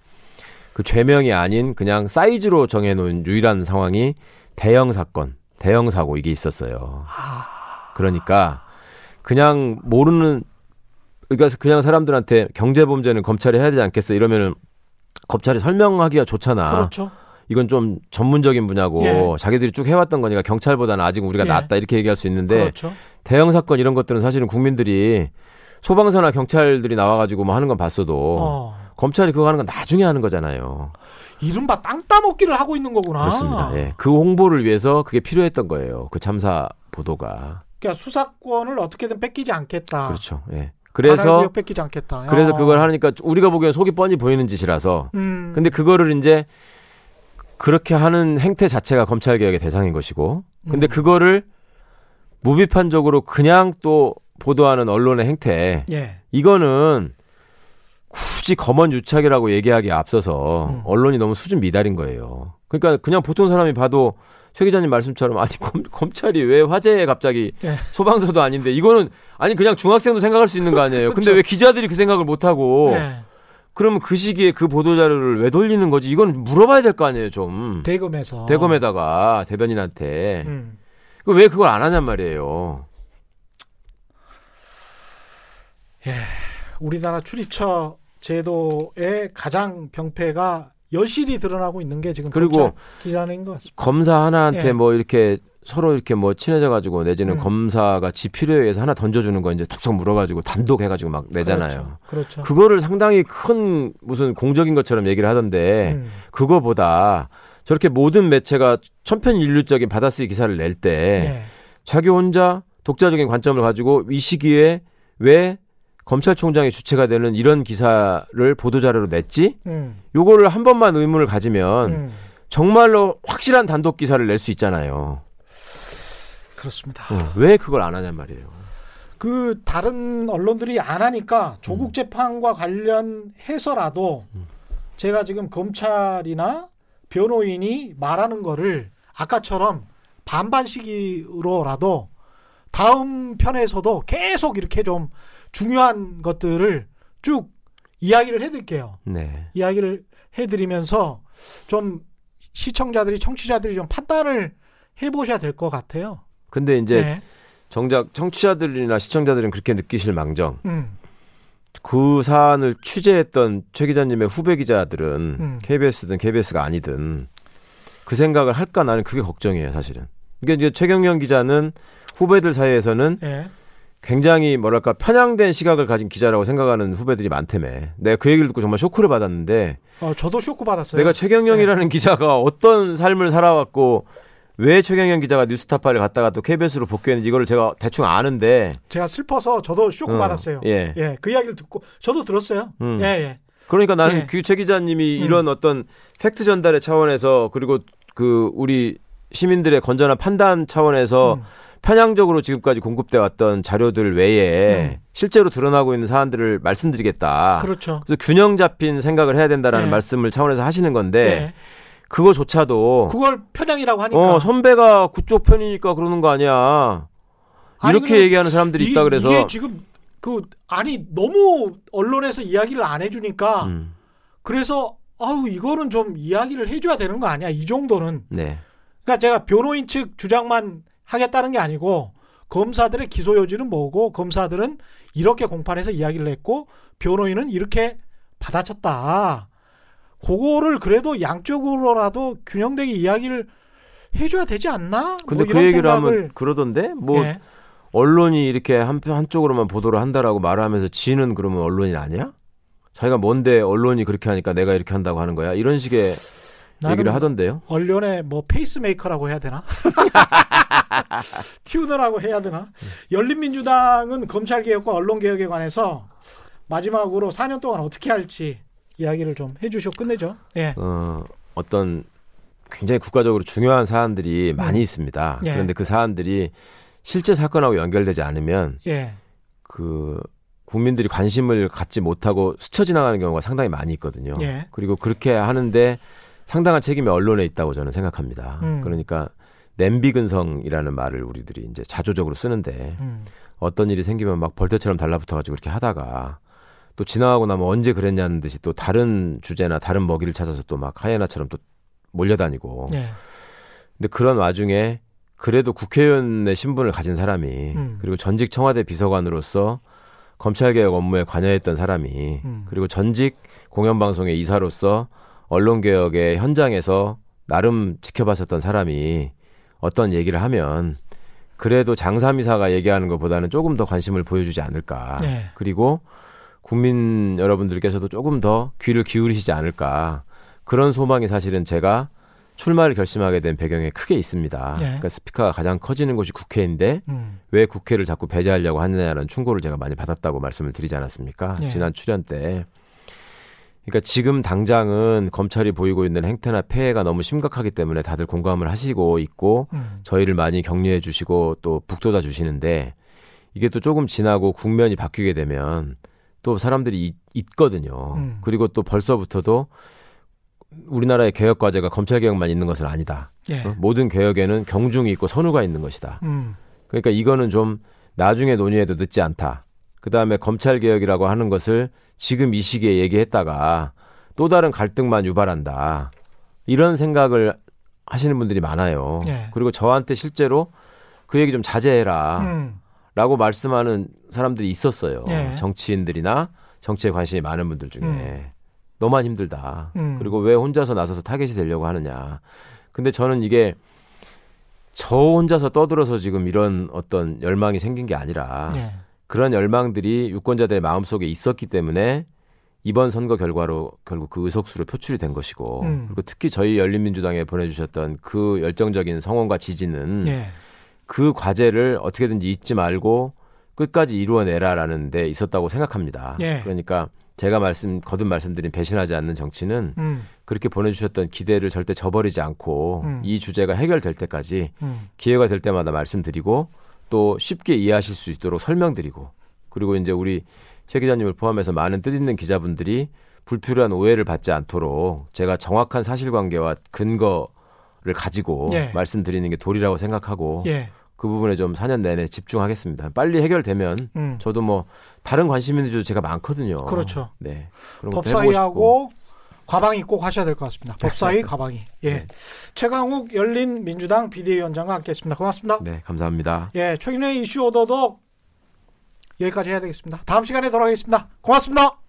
그 죄명이 아닌 그냥 사이즈로 정해놓은 유일한 상황이 대형 사건, 대형 사고 이게 있었어요. 아. 그러니까 그냥 모르는 그러니까 그냥 사람들한테 경제 범죄는 검찰이 해야 되지 않겠어 이러면은 검찰이 설명하기가 좋잖아. 그렇죠. 이건 좀 전문적인 분야고 예. 자기들이 쭉 해왔던 거니까 경찰보다는 아직 우리가 예. 낫다 이렇게 얘기할 수 있는데 그렇죠. 대형 사건 이런 것들은 사실은 국민들이 소방서나 경찰들이 나와가지고 뭐 하는 건 봤어도 어. 검찰이 그거 하는 건 나중에 하는 거잖아요. 이른바 땅 따먹기를 하고 있는 거구나. 그렇습니다. 예. 그 홍보를 위해서 그게 필요했던 거예요. 그 참사 보도가. 그러니까 수사권을 어떻게든 뺏기지 않겠다. 그렇죠. 예. 그래서 뺏기지 않겠다. 그래서 어. 그걸 하니까 우리가 보기엔 속이 뻔히 보이는 짓이라서. 음. 근데 그거를 이제 그렇게 하는 행태 자체가 검찰 개혁의 대상인 것이고. 근데 음. 그거를 무비판적으로 그냥 또 보도하는 언론의 행태. 예. 이거는 굳이 검언 유착이라고 얘기하기에 앞서서 음. 언론이 너무 수준 미달인 거예요. 그러니까 그냥 보통 사람이 봐도 최 기자님 말씀처럼 아니 검, 검찰이 왜 화제에 갑자기 예. 소방서도 아닌데 이거는 아니 그냥 중학생도 생각할 수 있는 거 아니에요. 근데 그렇죠. 왜 기자들이 그 생각을 못 하고 예. 그러면 그 시기에 그 보도 자료를 왜 돌리는 거지? 이건 물어봐야 될 거 아니에요, 좀. 대검에서 대검에다가 대변인한테 음. 그왜 그걸 안 하냔 말이에요. 우리나라 출입처 제도의 가장 병폐가 여실히 드러나고 있는 게 지금 그리고 기자인 것 같습니다. 검사 하나한테 예. 뭐 이렇게 서로 이렇게 뭐 친해져 가지고 내지는 음. 검사가 지 필요에 의해서 하나 던져주는 거 이제 턱턱 물어가지고 단독 해가지고 막 내잖아요. 그렇죠. 그렇죠. 그거를 상당히 큰 무슨 공적인 것처럼 얘기를 하던데 음. 그거보다 저렇게 모든 매체가 천편일률적인 받아쓰기 기사를 낼때 예. 자기 혼자 독자적인 관점을 가지고 이 시기에 왜 검찰총장이 주체가 되는 이런 기사를 보도자료로 냈지? 음. 요거를 한 번만 의문을 가지면 음. 정말로 확실한 단독 기사를 낼 수 있잖아요. 그렇습니다. 어, 왜 그걸 안 하냔 말이에요. 그 다른 언론들이 안 하니까 조국 재판과 관련해서라도 제가 지금 검찰이나 변호인이 말하는 거를 아까처럼 반반씩으로라도 다음 편에서도 계속 이렇게 좀 중요한 것들을 쭉 이야기를 해드릴게요. 네. 이야기를 해드리면서 좀 시청자들이 청취자들이 좀 판단을 해보셔야 될 것 같아요. 근데 이제 네. 정작 청취자들이나 시청자들은 그렇게 느끼실 망정 음, 그 사안을 취재했던 최 기자님의 후배 기자들은 음. KBS든 KBS가 아니든 그 생각을 할까 나는 그게 걱정이에요 사실은. 이게 이제 최경영 기자는 후배들 사이에서는 예. 굉장히 뭐랄까 편향된 시각을 가진 기자라고 생각하는 후배들이 많다며. 내가 그 얘기를 듣고 정말 쇼크를 받았는데 어, 저도 쇼크 받았어요. 내가 최경영이라는 기자가 어떤 삶을 살아왔고 왜 최경영 기자가 뉴스타파를 갔다가 또 KBS로 복귀했는지 이거를 제가 대충 아는데 제가 슬퍼서 저도 쇼크 어, 받았어요. 예. 예, 그 이야기를 듣고 저도 들었어요. 음. 예, 예. 그러니까 나는 예. 그최 기자님이 음. 이런 어떤 팩트 전달의 차원에서 그리고 그 우리 시민들의 건전한 판단 차원에서 음. 편향적으로 지금까지 공급돼 왔던 자료들 외에 음. 실제로 드러나고 있는 사안들을 말씀드리겠다. 그렇죠. 그래서 균형 잡힌 생각을 해야 된다라는 예. 말씀을 차원에서 하시는 건데 예. 그거조차도 그걸 편향이라고 하니까 어 선배가 그쪽 편이니까 그러는 거 아니야. 아니, 이렇게 얘기하는 사람들이 이- 있다 그래서 이게 지금 그 아니 너무 언론에서 이야기를 안 해주니까 음, 그래서 아유 이거는 좀 이야기를 해줘야 되는 거 아니야 이 정도는 네. 그러니까 제가 변호인 측 주장만 하겠다는 게 아니고 검사들의 기소 여지는 뭐고 검사들은 이렇게 공판에서 이야기를 했고 변호인은 이렇게 받아쳤다. 그거를 그래도 양쪽으로라도 균형되게 이야기를 해줘야 되지 않나? 근데 뭐 그 얘기를 생각을 하면 그러던데 뭐 예. 언론이 이렇게 한 한쪽으로만 보도를 한다라고 말하면서 지는 그러면 언론이 아니야? 자기가 뭔데 언론이 그렇게 하니까 내가 이렇게 한다고 하는 거야? 이런 식의 얘기를 하던데요. 언론의 뭐 페이스메이커라고 해야 되나? 튜너라고 해야 되나? 열린민주당은 검찰개혁과 언론개혁에 관해서 마지막으로 4년 동안 어떻게 할지 이야기를 좀 해주시고 끝내죠. 예. 어, 어떤 굉장히 국가적으로 중요한 사안들이 많이 있습니다. 예. 그런데 그 사안들이 실제 사건하고 연결되지 않으면 예. 그 국민들이 관심을 갖지 못하고 스쳐 지나가는 경우가 상당히 많이 있거든요. 예. 그리고 그렇게 하는데 상당한 책임이 언론에 있다고 저는 생각합니다. 음. 그러니까 냄비근성이라는 말을 우리들이 이제 자조적으로 쓰는데 음. 어떤 일이 생기면 막 벌떼처럼 달라붙어가지고 그렇게 하다가 또 지나가고 나면 언제 그랬냐는 듯이 또 다른 주제나 다른 먹이를 찾아서 또 막 하이에나처럼 또 몰려다니고. 예. 근데 그런 와중에 그래도 국회의원의 신분을 가진 사람이 음. 그리고 전직 청와대 비서관으로서 검찰개혁 업무에 관여했던 사람이 음. 그리고 전직 공영방송의 이사로서 언론 개혁의 현장에서 나름 지켜봤었던 사람이 어떤 얘기를 하면 그래도 장삼이사가 얘기하는 것보다는 조금 더 관심을 보여주지 않을까. 예. 그리고 국민 여러분들께서도 조금 더 귀를 기울이시지 않을까. 그런 소망이 사실은 제가 출마를 결심하게 된 배경에 크게 있습니다. 네. 그러니까 스피커가 가장 커지는 곳이 국회인데 음. 왜 국회를 자꾸 배제하려고 하느냐는 충고를 제가 많이 받았다고 말씀을 드리지 않았습니까? 네. 지난 출연 때. 그러니까 지금 당장은 검찰이 보이고 있는 행태나 폐해가 너무 심각하기 때문에 다들 공감을 하시고 있고 음. 저희를 많이 격려해 주시고 또 북돋아 주시는데 이게 또 조금 지나고 국면이 바뀌게 되면 또 사람들이 있, 있거든요. 음. 그리고 또 벌써부터도 우리나라의 개혁 과제가 검찰 개혁만 있는 것은 아니다. 예. 어? 모든 개혁에는 경중이 있고 선우가 있는 것이다. 음. 그러니까 이거는 좀 나중에 논의해도 늦지 않다. 그 다음에 검찰 개혁이라고 하는 것을 지금 이 시기에 얘기했다가 또 다른 갈등만 유발한다. 이런 생각을 하시는 분들이 많아요. 예. 그리고 저한테 실제로 그 얘기 좀 자제해라. 음. 라고 말씀하는 사람들이 있었어요. 예. 정치인들이나 정치에 관심이 많은 분들 중에. 음. 너만 힘들다. 음. 그리고 왜 혼자서 나서서 타겟이 되려고 하느냐. 근데 저는 이게 저 혼자서 떠들어서 지금 이런 어떤 열망이 생긴 게 아니라 예. 그런 열망들이 유권자들의 마음속에 있었기 때문에 이번 선거 결과로 결국 그 의석수로 표출이 된 것이고 음. 그리고 특히 저희 열린민주당에 보내주셨던 그 열정적인 성원과 지지는 예. 그 과제를 어떻게든지 잊지 말고 끝까지 이루어내라라는 데 있었다고 생각합니다. 예. 그러니까 제가 말씀 거듭 말씀드린 배신하지 않는 정치는 음. 그렇게 보내주셨던 기대를 절대 저버리지 않고 음. 이 주제가 해결될 때까지 음. 기회가 될 때마다 말씀드리고 또 쉽게 이해하실 수 있도록 설명드리고 그리고 이제 우리 최 기자님을 포함해서 많은 뜻있는 기자분들이 불필요한 오해를 받지 않도록 제가 정확한 사실관계와 근거를 가지고 예. 말씀드리는 게 도리라고 생각하고 예. 그 부분에 좀 4년 내내 집중하겠습니다. 빨리 해결되면 음. 저도 뭐 다른 관심 있는 주도 제가 많거든요. 그렇죠. 네. 법사위하고 과방위 꼭 하셔야 될 것 같습니다. 법사위, 과방위. 예. 네. 최강욱 열린 민주당 비대위원장과 함께했습니다. 고맙습니다. 네, 감사합니다. 예, 최근의 이슈 오더도 여기까지 해야 되겠습니다. 다음 시간에 돌아오겠습니다. 고맙습니다.